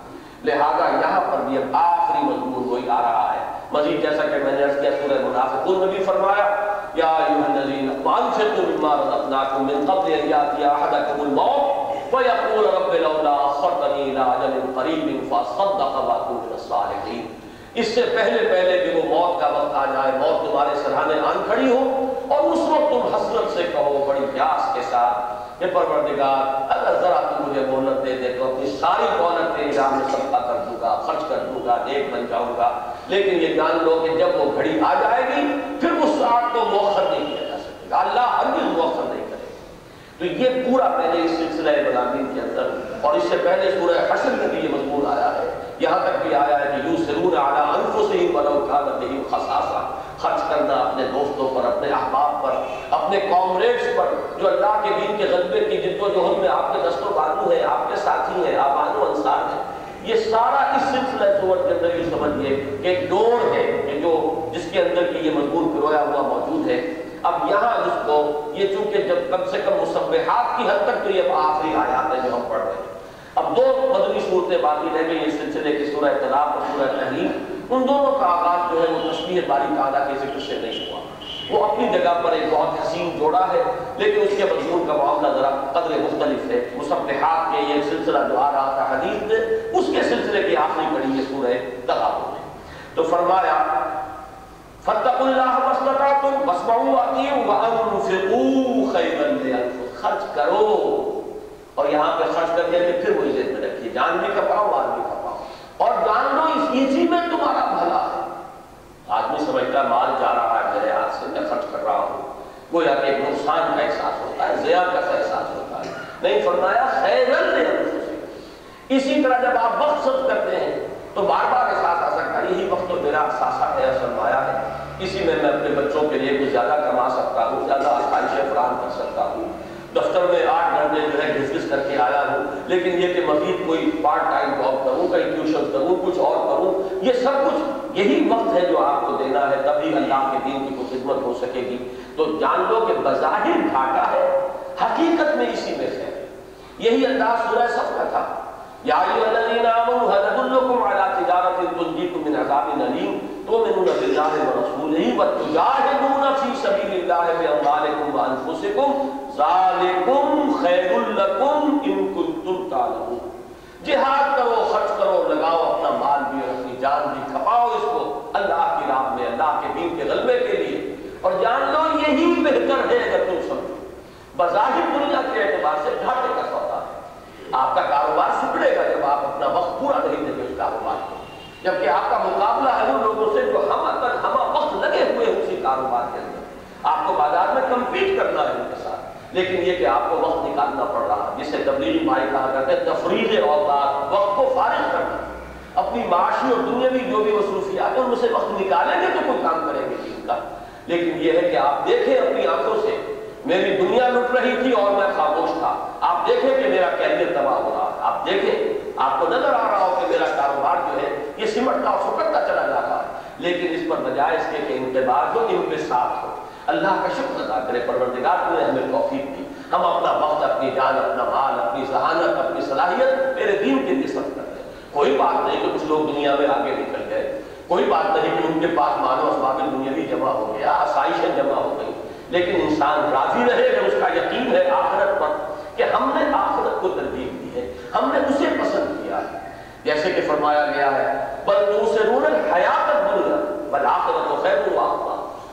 لہذا یہاں پر بھی اب آخری مضمون وہی آ رہا ہے۔ مزید جیسا کہ میں نے عرض کیا، سورہ منافقون میں بھی فرمایا، یا ایوہ الذین وانفقوا مما رزقناکم من قبل ان یاتی احدکم الموت فیقول رب لولا اخرتنی الى اجل قریب فاصدق واکن من الصالحین۔ اس سے پہلے پہلے کہ وہ موت کا وقت آ جائے، موت تمہارے سرحانے آن کھڑی ہو اور اس وقت تم حسرت سے کہو بڑی پیاس کے ساتھ کہ پروردگار اگر ذرا تو مجھے مہلت دے دے تو اپنی ساری دولت تیری راہ میں صدقہ کر دوں گا، خرچ کر دوں گا، نیک بن جاؤں گا۔ لیکن یہ جان لو کہ جب وہ گھڑی آ جائے گی، پھر اس ساتھ کو مؤخر نہیں کیا جا سکے گا۔ اللہ ہرگز مؤخر نہیں کرے تو یہ پورا پہلے اس سلسلہ بلامین کے اندر، اور اس سے پہلے سورہ حشر میں بھی یہ مضمون آیا ہے۔ یہاں تک بھی آیا ہے کہ یوں سرور اعلیٰ انفسہم ولو کانت بہم خصاصہ۔ خرچ کرنا، اپنے دوستوں پر، اپنے احباب پر، اپنے کامریڈز پر، جو اللہ کے دین کے غلبے کی جد و جہد میں آپ کے دست و بازو ہے آپ کے ساتھی ہیں آبان و انصار ہیں، یہ سارا اس سلسلہ صورت کے اندر یہ سمجھئے کہ ایک ڈور ہے کہ جو جس کے اندر کی یہ مضمون پرویا ہوا موجود ہے۔ اب یہاں اس کو یہ چونکہ جب کم سے کم مصبحات کی حد تک تو یہ آخری آیات ہے جو ہم پڑھ رہے ہیں۔ اب دو مدنی صورتیں باقی رہ گئی اس سلسلے کی، سورہ طلاق اور سورہ تحریم۔ ان دونوں کا آغاز جو ہے وہ تشبیح باری تعالیٰ کے ذکر سے نہیں ہوا۔ وہ اپنی جگہ پر ایک بہت حسین جوڑا ہے، لیکن اس کے مضمون کا معاملہ ذرا قدر مختلف ہے۔ مصبحات کے یہ سلسلہ جو آ رہا تھا حدیث میں اس کے سلسلے کی آخری پڑی یہ سورہ تغابن ہے۔ تو فرمایا فتق اللہ مستطعتم واسمعوا واطیعوا وانفقوا خیرا لانفسکم خرچ کرو۔ اور یہاں پہ خرچ کرنے کے پھر وہ ذہن میں رکھیے۔ جان بھی کپاؤ مال بھی اور جان لو اسی میں تمہارا بھلا ہے۔ آدمی سمجھتا ہے مال جا رہا ہے، میرے ہاتھ سے میں خرچ کر رہا ہوں۔ گویا کہ نقصان کا احساس ہوتا ہے زیادہ کا احساس ہوتا ہے۔ نہیں فرمایا، خیرن اسی طرح جب آپ وقت صرف کرتے ہیں، تو بار بار احساس آ سکتا ہے یہی وقت تو میرا احساسہ ہے سرمایہ ہے۔ اسی میں میں اپنے بچوں کے لیے کچھ زیادہ کما سکتا ہوں، زیادہ آسائشیں فراہم کر سکتا ہوں۔ دفتر میں آٹھ گھنٹے جو ہے گھس گھس کر کے آیا ہوں لیکن یہ کہ مزید کوئی پارٹ ٹائم جاب کروں، کہیں ٹیوشن کروں، کچھ اور کروں، یہ سب کچھ یہی وقت ہے جو آپ کو دینا ہے، تبھی اللہ کے دین کی کوئی خدمت ہو سکے گی۔ تو جان لو کہ بظاہر گھاٹا ہے، حقیقت میں اسی میں سے۔ یہی انداز سورہ سب کا تھا۔ یا ایوہ الذین آمنوا هل ادلکم علی تجارت تنجیکم من عذاب علیم تؤمنون باللہ ورسولہ وتجاہدون فی سبیل اللہ باموالکم وانفسکم۔ ذالکم خیر لکم ان کنتم تعلمون جہاد کرو، خرچ کرو، لگاؤ اپنا مال بھی اور اپنی جان بھی، کھپاؤ اس کو۔ اللہ کی راہ میں، اللہ کے دین کے غلبے کے لیے۔ اور جان لو، یہی بہتر ہے اگر تم سمجھو۔ بظاہر دنیا کے اعتبار سے گھاٹے کا سودا ہے۔ آپ کا کاروبار سکڑے گا جب آپ اپنا وقت پورا نہیں دیں گے اس کاروبار کو۔ جبکہ آپ کا مقابلہ ہے ان لوگوں سے جو ہم اگر ہم وقت لگے ہوئے اسی کاروبار کے اندر آپ کو بازار میں کمپیٹ کرنا ہے ان کے ساتھ لیکن یہ کہ آپ کو وقت نکالنا پڑ رہا ہے، جسے تبلیغی بھائی کہا کرتے تفریح اوقات، وقت کو فارغ کرنا۔ اپنی معاشی اور دنیاوی جو بھی مصروفیات ہیں، ان سے وقت نکالیں گے تو کوئی کام کریں گے دین کا۔ لیکن یہ ہے کہ آپ دیکھیں اپنی آنکھوں سے، میری دنیا لٹ رہی تھی اور میں خاموش تھا۔ آپ دیکھیں کہ میرا کیریئر تباہ ہو رہا ہے۔ آپ دیکھیں، آپ کو نظر آ رہا ہو کہ میرا کاروبار جو ہے، یہ سمٹتا اور سکڑتا چلا جاتا ہے۔ لیکن اس پر بجائے اس کے کہ انتباہ ہو، ان پہ ساتھ ہو۔ اللہ کا شکر ادا کرے، پروردگار نے ہمیں توفیق دی ہم اپنا وقت، اپنی جان، اپنا مال، اپنی ذہانت، اپنی صلاحیت میرے دین کے لیے سب کرتے ہیں کوئی بات نہیں کہ کچھ لوگ دنیا میں آگے نکل گئے۔ کوئی بات نہیں کہ ان کے پاس مانو اسباب دنیاوی جمع ہو گیا، آسائشیں جمع ہو گئی لیکن انسان راضی رہے کہ اس کا یقین ہے آخرت پر کہ ہم نے آخرت کو ترجیح دی ہے، ہم نے اسے پسند کیا ہے۔ جیسے کہ فرمایا گیا ہے بل تو سے رونل حیات دنیا بل آخرت و و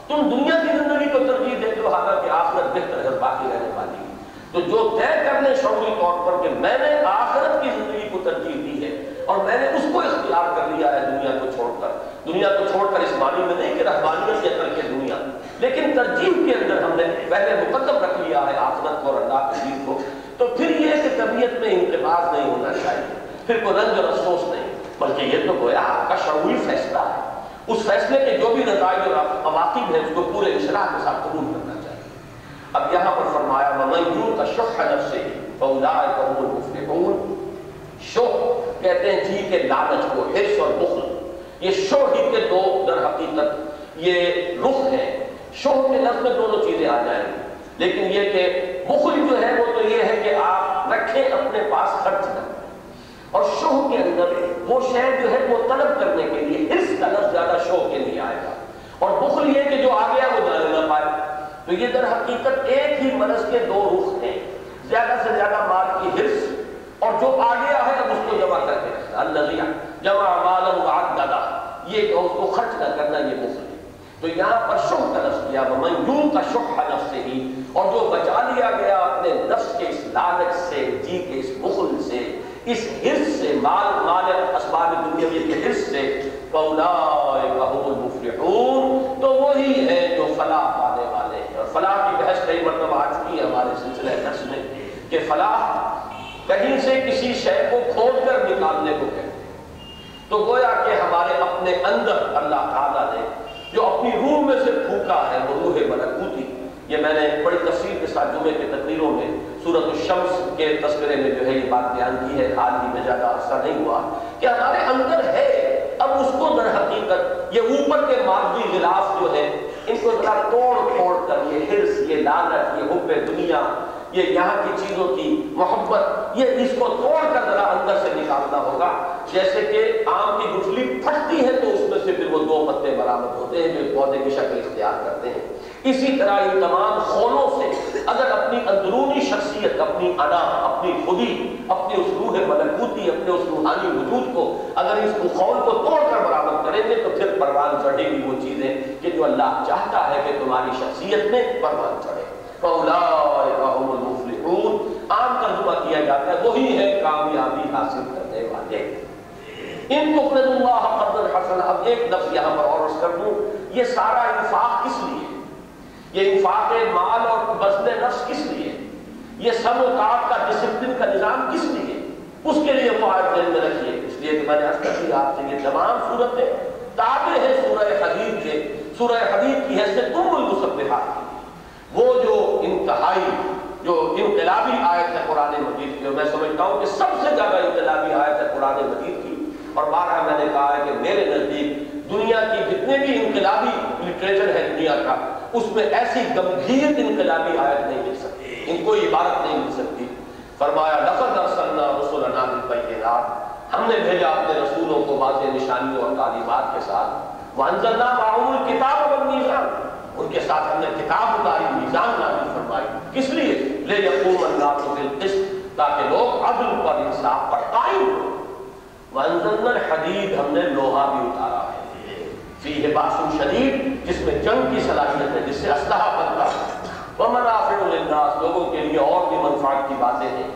تم دنیا کی زندگی کو ترجیح دیتے ہو، حالانکہ آخرت بہتر ہے باقی رہنے والی تو جو طے کر لیں شعوری طور پر کہ میں نے آخرت کی زندگی کو ترجیح دی ہے اور میں نے اس کو اختیار کر لیا ہے دنیا کو چھوڑ کر۔ دنیا کو چھوڑ کر اس معنی میں نہیں کہ رحمانیت یا کر کے دنیا۔ لیکن ترجیح کے اندر ہم نے پہلے مقدم رکھ لیا ہے آخرت کو اور اللہ کے دین کو۔ تو پھر یہ کہ طبیعت میں انقباز نہیں ہونا چاہیے، پھر کوئی رنج اور افسوس نہیں، بلکہ یہ تو گویا آپ کا شعوری فیصلہ ہے۔ اس فیصلے کے جو بھی نتائج اور عواقب ہیں، اس کو پورے اشراح کے ساتھ قبول کرنا چاہیے۔ اب یہاں پر فرمایا، وَمَنْ يُوْتَ شُحَّ نَفْسِهِ فَأُولَٰئِكَ هُمُ الْمُفْلِحُونَ شح کہتے ہیں جی کے لالچ کو، حرص اور بخل۔ یہ شو ہی کے دو در حقیقت، یہ رخ ہے شو کے لفظ میں دونوں چیزیں آ جائیں۔ گی لیکن یہ کہ بخل جو ہے، وہ تو یہ ہے کہ آپ رکھیں اپنے پاس خرچ نہ اور شوہ کے اندر وہ شہر جو ہے وہ طلب کرنے کے لیے حرص کا لفظ زیادہ شوہ کے لیے آئے گا۔ اور بخل یہ کہ جو آ گیا وہ جانے نہ پائے۔ تو یہ در حقیقت ایک ہی مرض کے دو رخ ہیں۔ زیادہ سے زیادہ مال کی حرص اور جو آ گیا ہے اب اس کو جمع کر کے رکھنا۔ جمع مال دادا یہ کہ اس کو خرچ نہ کرنا یہ مفل ہے۔ تو یہاں پر شخ کا نفس کیا۔ من یوں کا شخ نفس سے ہی اور جو بچا لیا گیا اپنے نفس کے اس لالچ سے جی کے اس بخل اس حرص سے، مال مال اسباب دنیا کے حرص سے فَأُولَائِكَ هُمُ الْمُفْلِحُونَ۔ تو وہی ہے جو فلاح پانے والے ہیں۔ اور فلاح کی بحث کئی مرتبہ آ چکی ہے ہمارے سلسلہ درس میں کہ فلاح کہیں سے کسی شے کو کھود کر نکالنے کو کہتے ہیں۔ تو گویا کہ ہمارے اپنے اندر اللہ تعالیٰ نے جو اپنی روح میں سے پھوکا ہے، وہ روح ملکوتی یہ میں نے بڑی تفصیل کے ساتھ جمعے کے تقریروں میں سورت الشمس کے تذکرے میں جو ہے یہ بات بیان کی ہے، حال ہی میں زیادہ عرصہ نہیں ہوا کہ ہمارے اندر ہے۔ اب اس کو در حقیقت یہ اوپر کے مادی غلاف جو ہے، ان کو ذرا توڑ پھوڑ کر یہ حرص یہ لالت یہ حب دنیا، یہ یہاں کی چیزوں کی محبت، یہ اس کو توڑ کر ذرا اندر سے نکالنا ہوگا۔ جیسے کہ آم کی گٹھلی پھٹتی ہے تو اس میں سے پھر وہ دو پتے برآمد ہوتے ہیں جو پودے کی شکل اختیار کرتے ہیں۔ اسی طرح ان تمام خونوں سے اگر اپنی اندرونی شخصیت، اپنی انا، اپنی خودی، اپنی اس روح ملکوتی اپنے اس روحانی وجود کو اگر اس خون کو توڑ کر برآمد کریں گے تو پھر پروان چڑھے گی وہ چیزیں کہ جو اللہ چاہتا ہے کہ تمہاری شخصیت میں پروان چڑھے۔ فَأُولَائِكَ عام ترجمہ کیا جاتا ہے، وہی ہے کامیابی حاصل کرنے والے۔ ان تقرض اللہ قدر حسن اب ایک لفظ یہاں پر اور کر دوں، یہ سارا انفاق کس لیے؟ یہ انفاق مال اور بزن نفس کس لیے؟ یہ سب اوقات کا ڈسپلن کا نظام کس لیے؟ اس کے لیے معاہد دل میں رکھیے۔ اس لیے کہ میں نے عرض کر دیا آپ سے یہ تمام صورتیں تابع ہے سورہ حدید کے۔ سورہ حدید کی حیثیت تم المصبحات کی وہ جو انتہائی، جو انقلابی آیت ہے قرآن مجید کی میں سمجھتا ہوں کہ سب سے زیادہ انقلابی آیت ہے قرآن مجید کی۔ اور بارہ میں نے کہا ہے کہ میرے نزدیک دنیا کی جتنے بھی انقلابی لٹریچر ہے دنیا کا اس میں ایسی گمبھیر انقلابی آیت نہیں مل سکتی، ان کو عبارت نہیں مل سکتی۔ فرمایا، لقد ارسلنا رسولنا بالبینات۔ ہم نے بھیجا اپنے رسولوں کو واضح نشانیوں اور تعلیمات کے ساتھ۔ وانزلنا معهم الكتاب والمیزان ان کے ساتھ ہم نے کتاب اتاری، میزان نازل فرمائی۔ کس لیے؟ لے یقوم الناس بالقسط، تاکہ لوگ عدل پر انصاف پر قائم ہو وانزلنا الحدید، ہم نے لوہا بھی اتارا ہے۔ فیہ باس شدید، جس میں جنگ کی صلاحیت ہے، جس سے اسلحہ بنتا ہے۔ ومنافع للناس، لوگوں کے لیے اور بھی منفعت کی باتیں ہیں۔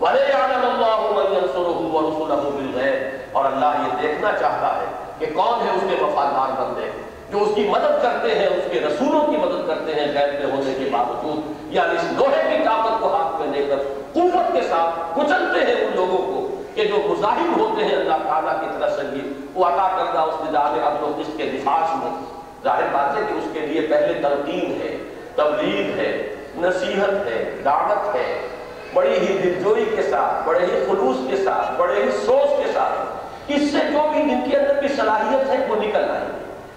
وَلَيَعْلَمَ اللَّهُ مَنْ يَنْصُرُهُ وَرُسُلَهُ بِالْغَيْبِ۔ اور اللہ یہ دیکھنا چاہتا ہے کہ کون ہے اس کے وفادار بندے۔ جو اس کی مدد کرتے ہیں، اس کے رسولوں کی مدد کرتے ہیں غیر میں ہونے کے باوجود یعنی اس لوہے کی طاقت کو ہاتھ میں لے کر قوت کے ساتھ کچلتے ہیں ان لوگوں کو کہ جو مظاہر ہوتے ہیں اللہ تعالیٰ کی طرف سے بھی۔ وہ عطا کردہ اس نظام عدل و اس کے دفاع میں۔ ظاہر بات ہے کہ اس کے لیے پہلے تلقین ہے تبلیغ ہے، نصیحت ہے، دعوت ہے۔ بڑی ہی دلجوئی کے ساتھ، بڑے ہی خلوص کے ساتھ، بڑے ہی سوچ کے ساتھ۔ اس سے جو بھی ان کے اندر کی صلاحیت ہے، وہ نکل آئے۔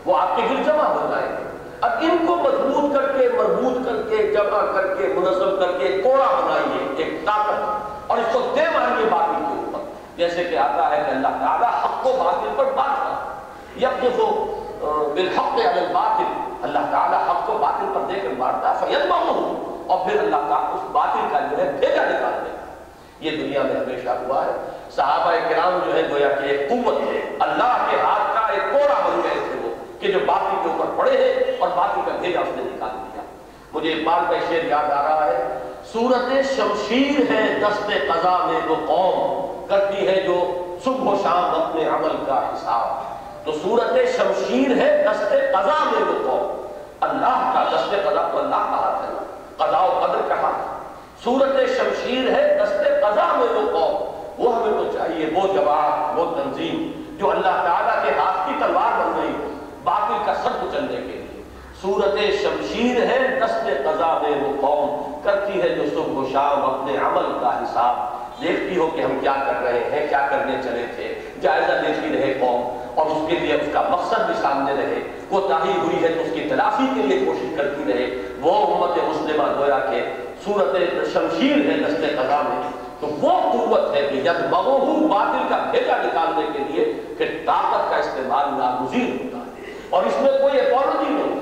وہ آپ کے گھر جمع ہو جائے۔ اب ان کو مضبوط کر کے مربوط کر کے، جمع کر کے، منظم کر کے کوڑا بنائیے، ایک طاقت۔ اور اس کو دے مانگیے باطل کے اوپر۔ جیسے کہ آتا ہے کہ اللہ تعالیٰ حق و باطل پر بات کر۔ جو بالحق علی الباطل۔ اللہ تعالیٰ حق کو باطل پر دے کر مارتا ہے فیض اور پھر اللہ تعالیٰ اس باطل کا جو ہے بھیجا نکال دے۔ یہ دنیا میں ہمیشہ ہوا ہے۔ صحابہ کرام جو ہے گویا کہ ایک قوت ہے۔ اللہ کے ہاتھ کا ایک کوڑا بن گئے تھے وہ، کہ جو باطل کے اوپر پڑے ہیں اور باطل کا بھیجا اس نے نکال دیا۔ مجھے اقبال کا شعر یاد آ رہا ہے۔ صورت شمشیر ہے، دست قضا میں وہ قوم کرتی ہے جو صبح و شام اپنے عمل کا حساب۔ تو صورت شمشیر ہے دست قضا میں وہ قوم۔ اللہ کا دست قضا تو اللہ کا ہاتھ ہے قضا و قدر کا ہاتھ صورت شمشیر ہے دست قضا میں وہ قوم۔ وہ ہمیں تو چاہیے، وہ جواب، وہ تنظیم جو اللہ تعالیٰ کے ہاتھ کی تلوار بن گئی ہو، باطل کا سر کچلنے کے لیے۔ صورت شمشیر ہے دست قضا میں وہ قوم کرتی ہے جو صبح و شام اپنے عمل کا حساب۔ دیکھتی ہو کہ ہم کیا کر رہے ہیں، کیا کرنے چلے تھے۔ جائزہ لیتی رہے قوم اور اس کے لیے اس کا مقصد بھی سامنے رہے۔ وہ تاہی ہوئی ہے تو اس کی تلافی کے لیے کوشش کرتی رہے۔ وہ امت مسلمہ گویا کہ صورت شمشیر ہے، دست قضا میں۔ تو وہ قوت ہے کہ جب بغوہو باطل کا بھیجا نکالنے کے لیے کہ طاقت کا استعمال ناگزیر ہوتا ہے۔ اور اس میں کوئی اپولوجی نہیں۔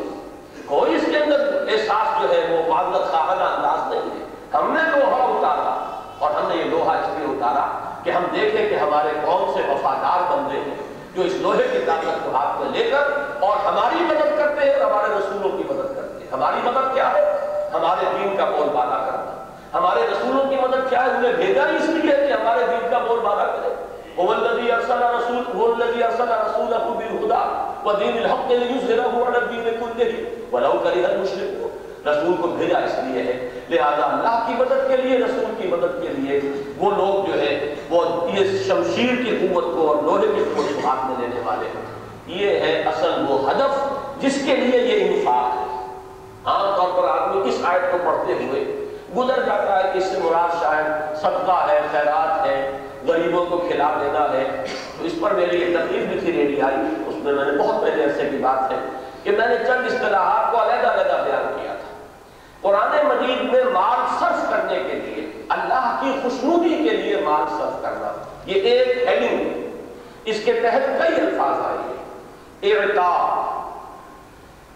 کوئی اس کے اندر احساس جو ہے وہ معذرت خواہانہ انداز نہیں ہے۔ ہم نے لوہا اتارا۔ اور ہم نے یہ لوہا اس لیے اتارا کہ ہم دیکھیں کہ ہمارے قوم سے وفادار بندے ہیں جو اس لوہے کی طاقت کو ہاتھ میں لے کر اور ہماری مدد کرتے ہیں اور ہمارے رسولوں کی مدد کرتے ہیں۔ ہماری مدد کیا ہے؟ ہمارے دین کا بول بالا کرنا۔ ہمارے رسولوں کی مدد کیا ہے؟ انہیں بھیجا اس لیے کہ ہمارے دین کا بول بالا کرے۔ هو الذي ارسل رسول هو الذي ارسل رسوله بالهدى ودين الحق ليظهره على الدين كله ولو كره المشركون رسول کو بھیجا اس لیے ہے لہذا اللہ کی مدد کے لیے، رسول کی مدد کے لیے وہ لوگ جو ہے وہ یہ شمشیر کی قوت کو اور لوہے کی قوت کو ہاتھ میں لینے والے ہیں۔ یہ ہے اصل وہ ہدف جس کے لیے یہ انفاق ہے۔ عام طور پر آدمی اس آیت کو پڑھتے ہوئے گزر جاتا ہے کہ اس سے مراد شاید صدقہ ہے، خیرات ہے، غریبوں کو کھلا دینا ہے۔ تو اس پر میری ایک تقریب بھی تھی، ریڈی آئی۔ اس میں میں نے بہت پہلے عرصے کی بات ہے کہ میں نے چند اصطلاحات کو علیحدہ علیحدہ بیان کیا۔ قرآن مجید میں مال صرف کرنے کے لیے، اللہ کی خوشنودی کے لیے مال صرف کرنا، یہ ایک ہیڈنگ ہے۔ اس کے تحت کئی الفاظ آئے ہیں۔ اعتا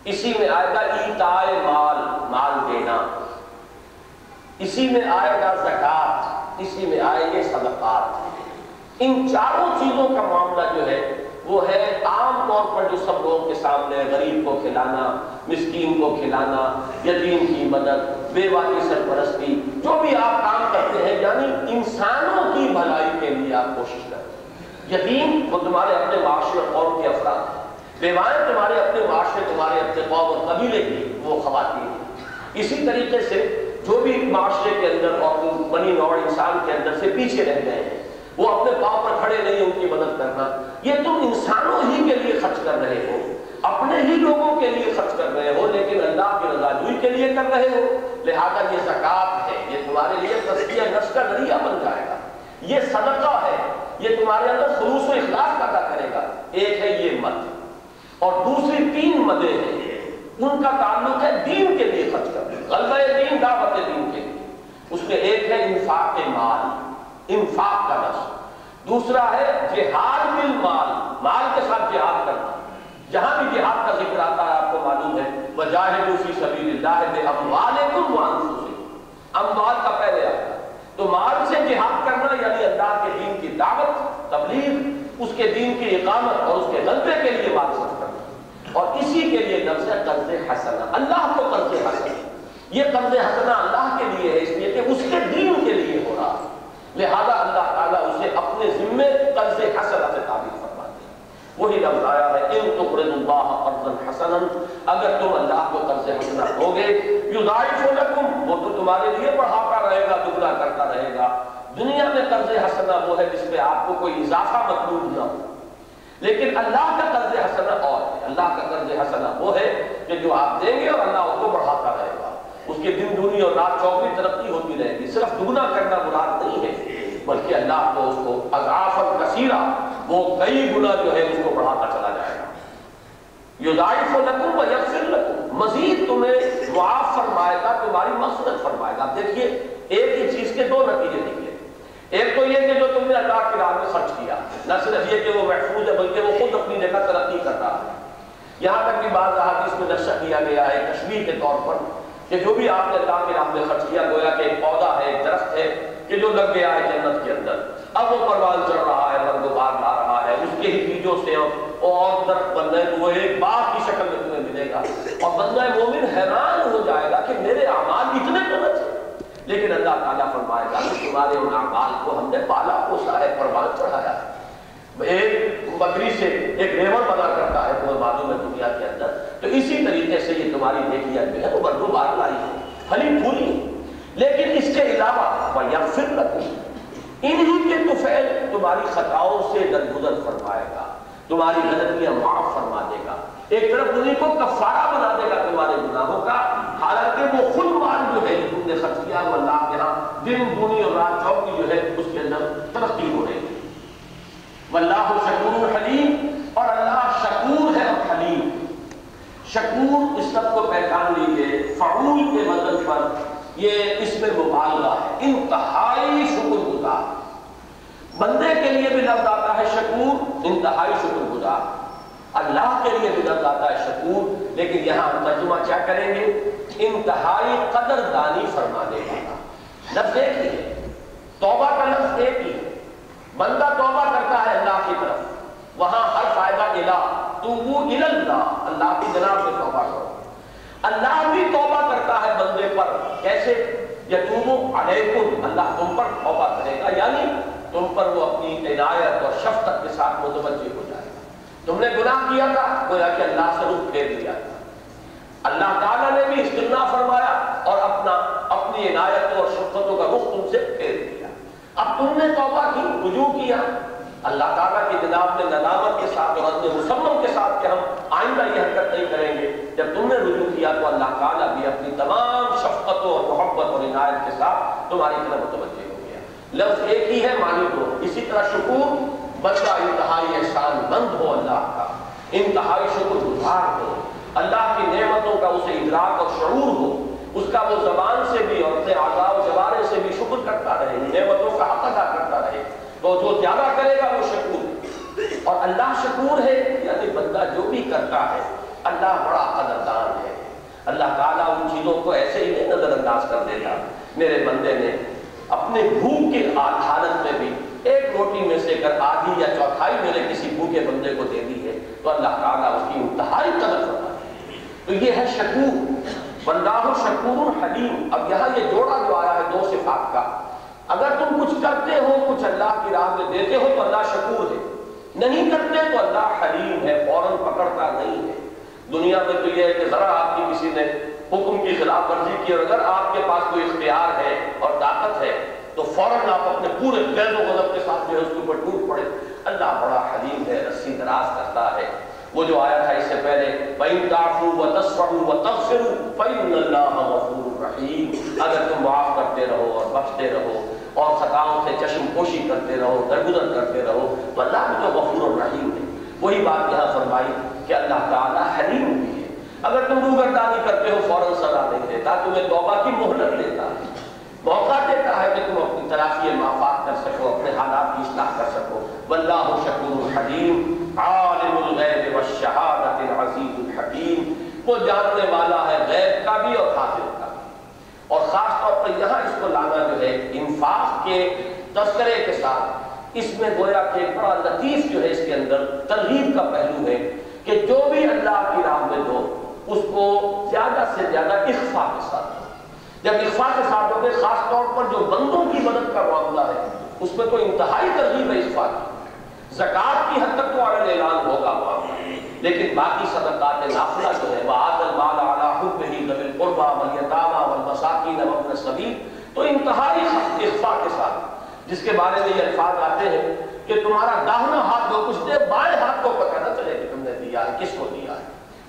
اسی میں آئے گا ایتائے مال مال دینا۔ اسی میں آئے گا زکات اسی میں آئے گے صدقات۔ ان چاروں چیزوں کا معاملہ جو ہے وہ ہے عام طور پر جو سب لوگوں کے سامنے غریب کو کھلانا، مسکین کو کھلانا، یتیم کی مدد بیوہ کی سرپرستی، جو بھی آپ کام کرتے ہیں یعنی انسانوں کی بھلائی کے لیے آپ کوشش کرتے ہیں یتیم وہ تمہارے اپنے معاشرے اور قوم کے افراد ہیں۔ بیوائیں تمہارے اپنے معاشرے، تمہارے اپنے قوم اور قبیلے کی وہ خواتین ہیں۔ اسی طریقے سے جو بھی معاشرے کے اندر اور بنی نوع انسان کے اندر سے پیچھے رہ گئے ہیں وہ اپنے پاؤں پر کھڑے نہیں ان کی مدد کرنا یہ تم انسانوں ہی کے لیے خرچ کر رہے ہو۔ اپنے ہی لوگوں کے لیے خرچ کر رہے ہو، لیکن اللہ کی رضا جوئی کے لیے کر رہے ہو۔ لہذا یہ زکات ہے، یہ تمہارے لیے تسکیہ نفس کا ذریعہ بن جائے گا۔ یہ صدقہ ہے، یہ تمہارے اندر خلوص و اخلاص پیدا کرے گا۔ ایک ہے یہ مد۔ اور دوسری تین مدیں ہیں ان کا تعلق ہے دین کے لیے خرچ کرنا۔ غلبہ دین، دعوت دین کے لیے۔ اس میں ایک ہے انفاق مال۔ انفاق کا نفس دوسرا ہے جہاد بل مال مال کے ساتھ جہاد کرنا۔ جہاں بھی جہاد کا ذکر آتا ہے، آپ کو معلوم ہے، وجاہدوا فی سبیل اللہ بے باموالکم وانفسکم اموال کا پہلے آتا ہے۔ تو مال سے جہاد کرنا یعنی اللہ کے دین کی دعوت، تبلیغ، اس کے دین کی اقامت اور اس کے غلبے کے لیے مال صرف کرنا۔ اور اسی کے لیے لفظ ہے قرض حسنہ۔ اللہ کو قرض حسنہ۔ یہ قرض حسنہ اللہ کے لیے ہے، اس لیے کہ اس کے دین کے لیے۔ لہذا اللہ تعالیٰ اسے اپنے ذمے قرض حسنہ سے تعبیر فرماتے ہیں۔ وہی لفظ آیا ہے، ان تقرض اللہ قرض حسنا اگر تم اللہ کو قرض حسنہ دو گے، یضاعف لکم وہ تو تمہارے لیے بڑھاتا رہے گا، دگنا کرتا رہے گا۔ دنیا میں قرض حسنہ وہ ہے جس پہ آپ کو کوئی اضافہ مطلوب نہ ہو۔ لیکن اللہ کا قرض حسنہ اور ہے۔ اللہ کا قرض حسنہ وہ ہے کہ جو آپ دیں گے اور اللہ اس کو بڑھاتا رہے گا۔ اس کے دن دنی اور رات چوکی ترقی ہوتی رہے گی۔ صرف دگنا کرنا مراد نہیں ہے، بلکہ اللہ کو اس کو اضاف کثیرہ، وہ کئی گنا جو ہے اس کو بڑھاتا چلا جائے گا۔ لکم و لکم۔ مزید تمہیں معاف فرمائے گا، تمہاری مقصد فرمائے گا۔ دیکھیے، ایک ہی چیز کے دو نتیجے نکلے۔ ایک تو یہ کہ جو تم نے اللہ کی راہ میں خرچ کیا، نہ صرف یہ کہ وہ محفوظ ہے، بلکہ وہ خود اپنی جگہ ترقی کر رہا ہے۔ یہاں تک کہ بعض احادیث میں نقشہ کیا گیا ہے کشمیر کے طور پر کہ جو بھی آپ نے اللہ کے راہ میں خرچ کیا، گویا کہ ایک پودا ہے، ایک درخت ہے، کہ جو لگ گیا ہے جنت کے اندر۔ اب وہ پروان چڑھ رہا ہے، رنگ بار لا رہا ہے، اس کے ہی بیجوں سے اور درخت بن رہے وہ ایک باغ کی شکل میں تمہیں ملے گا۔ اور بندہ مومن حیران ہو جائے گا کہ میرے اعمال اتنے تو نہ تھے لیکن اللہ تعالیٰ فرمائے گا کہ تمہارے ان اعمال کو ہم نے پالا پوسا ہے پروان چڑھایا۔ ہے ایک بکری سے ایک ریور بنا کرتا ہے تمہیں معلوم ہے دنیا کے اندر۔ تو اسی طریقے سے یہ تمہاری نیکیاں جو ہے وہ بردو بار لائی ہے۔ پھلی پھولی لیکن اس کے علاوہ وَيَغْفِرْ لَكُمْ انہی کے تفعل تمہاری خطاؤں سے درگزر فرمائے گا۔ تمہاری غلطیاں معاف فرما دے گا۔ ایک طرف انہیں کو کفارہ بنا دے گا تمہارے گناہوں کا۔ حالانکہ وہ خود مال جو ہے تم نے خرچ کیا، وہ اللہ کے ہاں دن، دنی اور رات چوکی جو ہے، اس کے اندر ترقی ہو رہی ہے۔ واللہ شکور حلیم اور اللہ شکور ہے اور حلیم. شکور اس سب کو پہچان لیجیے، فعول کے مدد پر یہ اس میں مبالغہ ہے، انتہائی شکر گزار. بندے کے لیے بھی لفظ آتا ہے شکور، انتہائی شکر گزار. اللہ کے لیے بھی لفظ آتا ہے شکور، لیکن یہاں ہم ترجمہ کیا کریں گے؟ انتہائی قدر دانی فرمانے والا. لفظ ایک ہی ہے، توبہ کا لفظ ایک ہی ہے. بندہ توبہ کرتا ہے اللہ کی طرف۔ وہاں ہر فائدہ الہ تو وہ اللہ اللہ کی جناب میں توبہ کرو۔ اللہ بھی توبہ کرتا ہے بندے پر۔ کیسے؟ یتوبو علیکم، اللہ تم پر توبہ کرے گا۔ یعنی تم پر وہ اپنی عنایت اور شفقت کے ساتھ متوجہ ہو جائے گا۔ تم نے گناہ کیا تھا گویا کہ اللہ سے رخ پھیر دیا تھا۔ اللہ تعالیٰ نے بھی استغنا فرمایا اور اپنا اپنی عنایتوں اور شفقتوں کا رخ تم سے پھیر دیا اب تم نے توبہ کی، رجوع کیا۔ اللہ تعالیٰ کی جناب نے ندامت کے ساتھ اور عزم مسمم کے ساتھ کہ ہم آئندہ یہ حرکت نہیں کریں گے۔ جب تم نے رجوع کیا تو اللہ تعالیٰ بھی اپنی تمام شفقتوں اور محبت اور عنایت کے ساتھ تمہاری طرف متوجہ ہو گیا۔ لفظ ایک ہی ہے مالک ہو۔ اسی طرح شکور بچہ انتہائی احسان مند ہو اللہ کا۔ انتہائی شکر گزار ہو۔ اللہ کی نعمتوں کا اسے ادراک اور شعور ہو۔ اس کا وہ زبان سے بھی اور اپنے آزاد و جوارے سے بھی شکر کرتا رہے، نعمتوں کا حق ادا کرتا رہے۔ تو جو زیادہ کرے گا وہ شکور۔ اور اللہ شکور ہے یعنی بندہ جو بھی کرتا ہے، اللہ بڑا قدردان ہے۔ اللہ تعالیٰ ان چیزوں کو ایسے ہی نہیں نظر انداز کر دیتا۔ میرے بندے نے اپنے بھوک کی حالت میں بھی ایک روٹی میں سے کر آدھی یا چوتھائی میرے کسی بھوکے بندے کو دے دی ہے، تو اللہ تعالیٰ اس کی انتہائی قدر کرتا ہے۔ تو یہ ہے شکور۔ واللہ شکور حلیم۔ اب یہاں یہ جوڑا جو آیا ہے دو صفات کا۔ اگر تم کچھ کرتے ہو، کچھ اللہ کی راہ میں دیتے ہو، تو اللہ شکور ہے۔ نہیں کرتے تو اللہ حلیم ہے، فوراً پکڑتا نہیں ہے۔ دنیا میں تو یہ ہے کہ ذرا آپ کی کسی نے حکم کی خلاف ورزی کی، اور اگر آپ کے پاس کوئی اختیار ہے اور طاقت ہے، تو فوراً آپ اپنے پورے غیر و غضب کے ساتھ جو ہے اس کے اوپر ٹوٹ پڑے۔ اللہ بڑا حلیم ہے، رسی دراز کرتا ہے۔ وہ جو آیا تھا اس سے پہلے، فَإِن تَعْفُوا وَتَغْفِرُوا فَإِنَّ اللَّهَ غَفُورٌ رَحِيمٌ۔ اگر تم معاف کرتے رہو اور بخشتے رہو اور خطاؤں سے چشم پوشی کرتے رہو، درگزر کرتے رہو، تو اللہ بھی تو غفور الرحیم ہے۔ وہی بات یہاں فرمائی کہ اللہ تعالیٰ حلیم بھی ہے۔ اگر تم روگردانی کرتے ہو، فوراً سزا نہیں دیتا، تمہیں توبہ کی مہلت دیتا ہے۔ موقع دیتا ہے کہ تم اپنی تلافی معافات کر سکو، اپنے حالات کی اصلاح کر سکو۔ واللہ شکور حلیم۔ عالم الغیب والشہادت العزیز الحکیم، وہ جاننے والا ہے غیب کا بھی اور حاضر کا بھی۔ اور خاص طور پر یہاں اس کو لانا جو ہے انفاق کے تذکرے کے ساتھ، اس میں گویا کہ بڑا لطیف جو ہے اس کے اندر ترغیب کا پہلو ہے کہ جو بھی اللہ کی راہ میں دو اس کو زیادہ سے زیادہ اخفا کے ساتھ دو جب اخفا کے ساتھ ہوگے خاص طور پر جو بندوں کی مدد کا معاملہ ہے، اس میں تو انتہائی ترغیب ہے اخفا کی۔ زکوٰۃ کی حد تک تو عالم اعلان ہوگا۔ معاملہ لیکن باقی صدقات نافلہ جو ہے وَآتَ الْمَالَ عَلَىٰ حُبِّهِ ذَوِي الْقُرْبَىٰ وَالْيَتَامَىٰ وَالْمَسَاكِينَ وَابْنَ السَّبِيلِ تو انتہائی اخفا کے ساتھ، جس کے بارے میں یہ الفاظ آتے ہیں کہ تمہارا داہنا ہاتھ جو کچھ دے، بائیں ہاتھ کو پتہ نہ چلے کہ تم نے دیا ہے، کس کو دیا ہے۔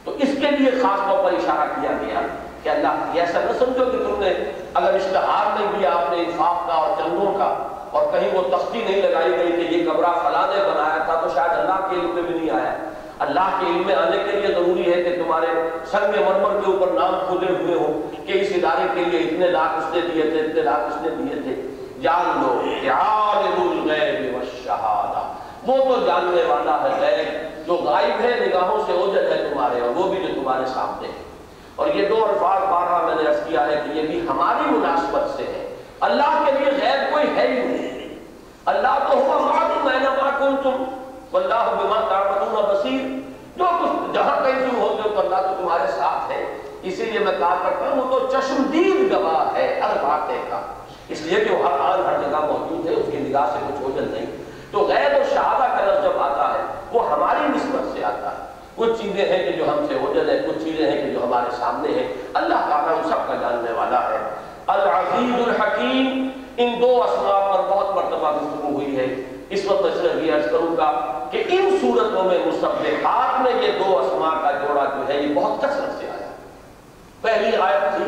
تو اس کے لیے خاص طور پر اشارہ کیا گیا کہ اللہ ایسا نہ سمجھو کہ تم نے اگر اشتہار نہیں دیا آپ نے انفاق کا اور چندوں کا اور کہیں وہ تختی نہیں لگائی گئی کہ یہ کمرہ فلاں نے بنایا تھا، تو شاید اللہ کے علم میں بھی نہیں آیا۔ اللہ کے علم میں آنے کے لیے ضروری ہے کہ تمہارے سنگ مرمر کے اوپر نام کھدے ہوئے ہو کہ اس ادارے کے لیے اتنے لاکھ اس نے دیے تھے، اتنے لاکھ اس نے دیے تھے۔ جان لو، عالم الغیب والشہادہ۔ وہ تو جاننے والا ہے غیب، جو غائب ہے نگاہوں سے اوجل ہے تمہارے، اور وہ بھی جو تمہارے سامنے ہے۔ اور یہ دو الفاظ بارہ میں نے عرض کیا ہے کہ یہ بھی ہماری مناسبت سے ہے۔ اللہ کے لیے غیب کوئی ہے ہی نہیں۔ اللہ تو ہوا معلوم ہے نہ تم واللہ بما تعملون بصیر۔ جو کچھ جہاں کہیں تم ہوتے ہو تو اللہ تو تمہارے ساتھ ہے۔ اسی لیے میں کہا کرتا ہوں، وہ تو چشمدید گواہ ہے ہر باتیں کا۔ اس لیے کہ وہ ہر آن ہر جگہ موجود ہے، اس کی نگاہ سے کچھ اوجل نہیں۔ تو غیر و شہادہ کا لفظ جب آتا ہے، وہ ہماری نسبت سے آتا ہے۔ کچھ چیزیں ہیں کہ جو ہم سے اوجل ہے کچھ چیزیں ہیں کہ جو ہمارے سامنے ہیں۔ اللہ تعالیٰ ان سب کا جاننے والا ہے۔ العزیز الحکیم، ان دو اسماء پر بہت مرتبہ گفتگو ہوئی ہے۔ اس وقت میں صرف یہ عرض کروں گا کہ ان صورتوں میں مصبحات میں یہ دو اسماء کا جوڑا جو ہے، یہ بہت کثرت سے آیا۔ پہلی آیت تھی،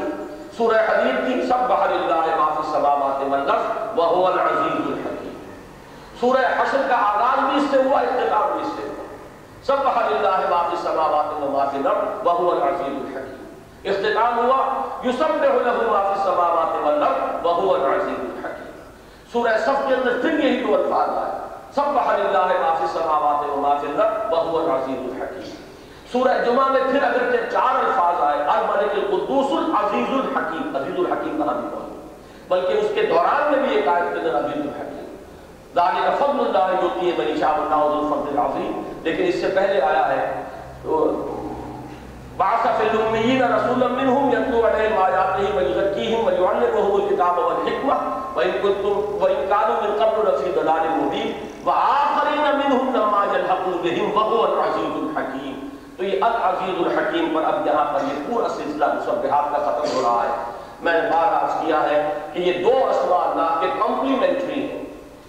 سورہ حدید کی، سب بحر اللہ ما فی السماوات والارض العزیز الحکیم۔ سورہ حشر کا آغاز بھی اس سے ہوا، اختتام بھی اس سے ہوا۔ سب بحر اللہ ما فی السماوات والارض العزیز الحکیم۔ اختتام ہوا، یسبح له ما فی السماوات والارض وهو العزیز الحکیم۔ سورہ صف کے اندر پھر یہی دو الفاظ آئے۔ سب بحر ما فی السماوات وما فی الارض وهو العزیز الحکیم۔ سورہ جمعہ میں پھر اگرچہ چار الفاظ آئے، الملک القدوس العزیز الحکیم، عزیز الحکیم کہاں بھی پہنچے۔ بلکہ اس کے دوران میں بھی ایک آیت کے اندر عزیز الحکیم۔ ذالک فضل اللہ یؤتی من یشاء اللہ ذو الفضل العظیم۔ لیکن اس سے پہلے آیا ہے، تو بعث فی الامیین رسولا منهم یتلو علیہم آیاتہ ویزکیہم ویعلمهم الکتاب والحکمہ وإن كنتم وإن كانوا من قبل لفی ضلال مبین وآخرین منهم لما يلحقوا بهم وهو العزیز الحکیم تو یہ العزیز الحکیم پر اب یہاں پر یہ پورا سلسلہ مصبحات کا ختم ہو رہا ہے۔ میں نے بار عرض کیا ہے کہ یہ دو اسماء اللہ کے کمپلیمنٹری ہیں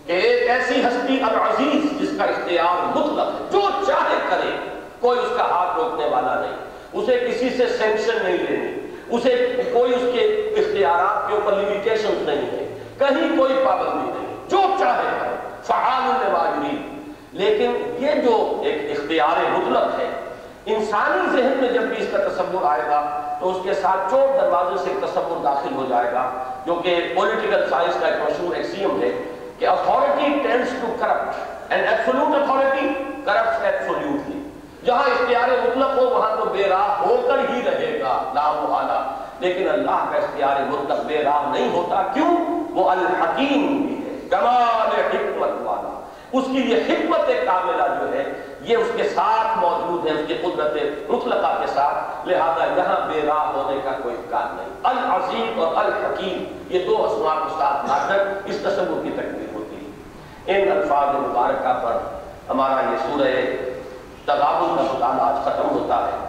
کہ ایک ایسی ہستی العزیز جس کا اختیار مطلق ہے، جو چاہے کرے، کوئی اس کا ہاتھ روکنے والا نہیں۔ اسے کسی سے سینکشن نہیں لینی اسے کوئی اس کے اختیارات کے اوپر لیمیٹیشن نہیں ہے۔ کہیں کوئی پابندی نہیں جو چاہے فعال الواجرین لیکن یہ جو ایک اختیار مطلق ہے، انسانی ذہن میں جب بھی اس کا تصور آئے گا، تو اس کے ساتھ چوٹ دروازے سے ایک تصور داخل ہو جائے گا، جو کہ پولیٹیکل سائنس کا ایک مشہور ایکسیم ہے کہ authority tends to corrupt and absolute authority corrupt absolutely جہاں اختیار مطلق ہو، وہاں تو بے راہ ہو کر ہی رہے گا لا محالہ لیکن اللہ کا اختیار مطلق بے راہ نہیں ہوتا، کیوں؟ وہ الحکیم بھی ہے، کمال حکمت والا۔ اس کی یہ حکمت کاملہ جو ہے، یہ اس کے ساتھ موجود ہے، اس کی قدرت مطلقہ کے ساتھ، لہذا یہاں بے راہ ہونے کا کوئی امکان نہیں۔ العظیم اور الحکیم، یہ دو اسماء کو ساتھ لا کر اس تصور کی تکمیل ہوتی ہے۔ ان الفاظ مبارکہ پر ہمارا یہ سورہ تغابن کا مطالعہ آج ختم ہوتا ہے۔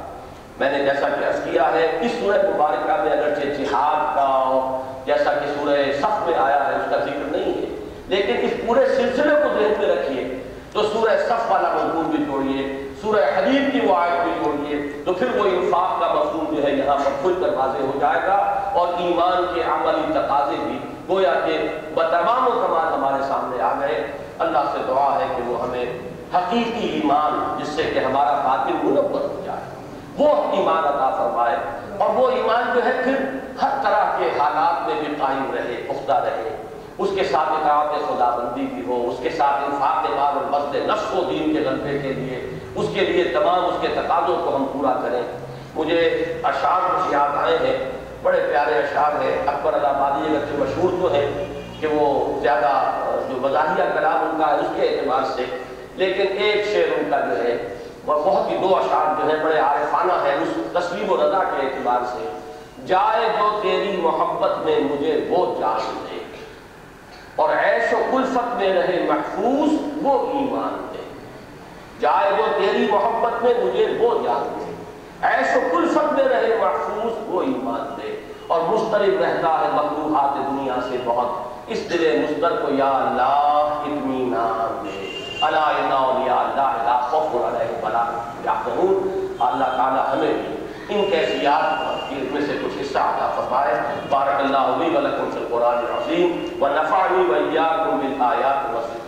میں نے جیسا کہ عرض کیا ہے اس سورہ مبارکہ میں اگرچہ جہاد کا جیسا کہ سورہ صف میں آیا ہے، اس کا ذکر نہیں ہے۔ لیکن اس پورے سلسلے کو ذہن میں رکھیے تو سورہ صف والا مضمون بھی جوڑیے سورہ حدیث کی وہ آیت بھی جوڑیے تو پھر وہ انفاق کا مفہوم جو ہے یہاں پر کھل کر واضح ہو جائے گا اور ایمان کے عملی تقاضے بھی گویا کہ بتمام و تمام ہمارے سامنے آ گئے۔ اللہ سے دعا ہے کہ وہ ہمیں حقیقی ایمان، جس سے کہ ہمارا باطن منور ہو وہ ایمان عطا فرمائے۔ اور وہ ایمان جو ہے پھر ہر طرح کے حالات میں بھی قائم رہے، پختہ رہے۔ اس کے ساتھ اطاعت خدا بندی بھی ہو، اس کے ساتھ انفاق مال اور مزد نفس و دین کے غلبے کے لیے، اس کے لیے تمام اس کے تقاضوں کو ہم پورا کریں۔ مجھے اشعار کچھ یاد آئے ہیں، بڑے پیارے اشعار ہیں۔ اکبر آبادی اگرچہ مشہور تو ہے کہ وہ زیادہ جو مزاحیہ کلام ان کا ہے، اس کے اعتبار سے۔ لیکن ایک شعر ان کا جو ہے وہ بہت ہی دو اشعار جو ہے بڑے عارفانہ ہیں، اس تسلیم و رضا کے اعتبار سے۔ جائے جو تیری محبت میں مجھے وہ جان دے۔ اور عیش و کلفت میں رہے محفوظ وہ ایمان دے۔ جائے وہ تیری محبت میں مجھے وہ جان دے۔ عیش و کلفت میں رہے محفوظ وہ ایمان دے۔ اور مسترب رہتا ہے مقروحات دنیا سے بہت۔ اس دل مستر کو یا اللہ اطمینان دے۔ الا ان اولیاء اللہ لا خوف علیہم ولا یحزنون۔ اللہ تعالی ہمیں بھی ان کیفیات میں سے کچھ حصہ عطا فرمائے۔ بارک اللہ علی ولکم فی القرآن العظیم۔ ونفعنی وإیاکم بالآیات والذکر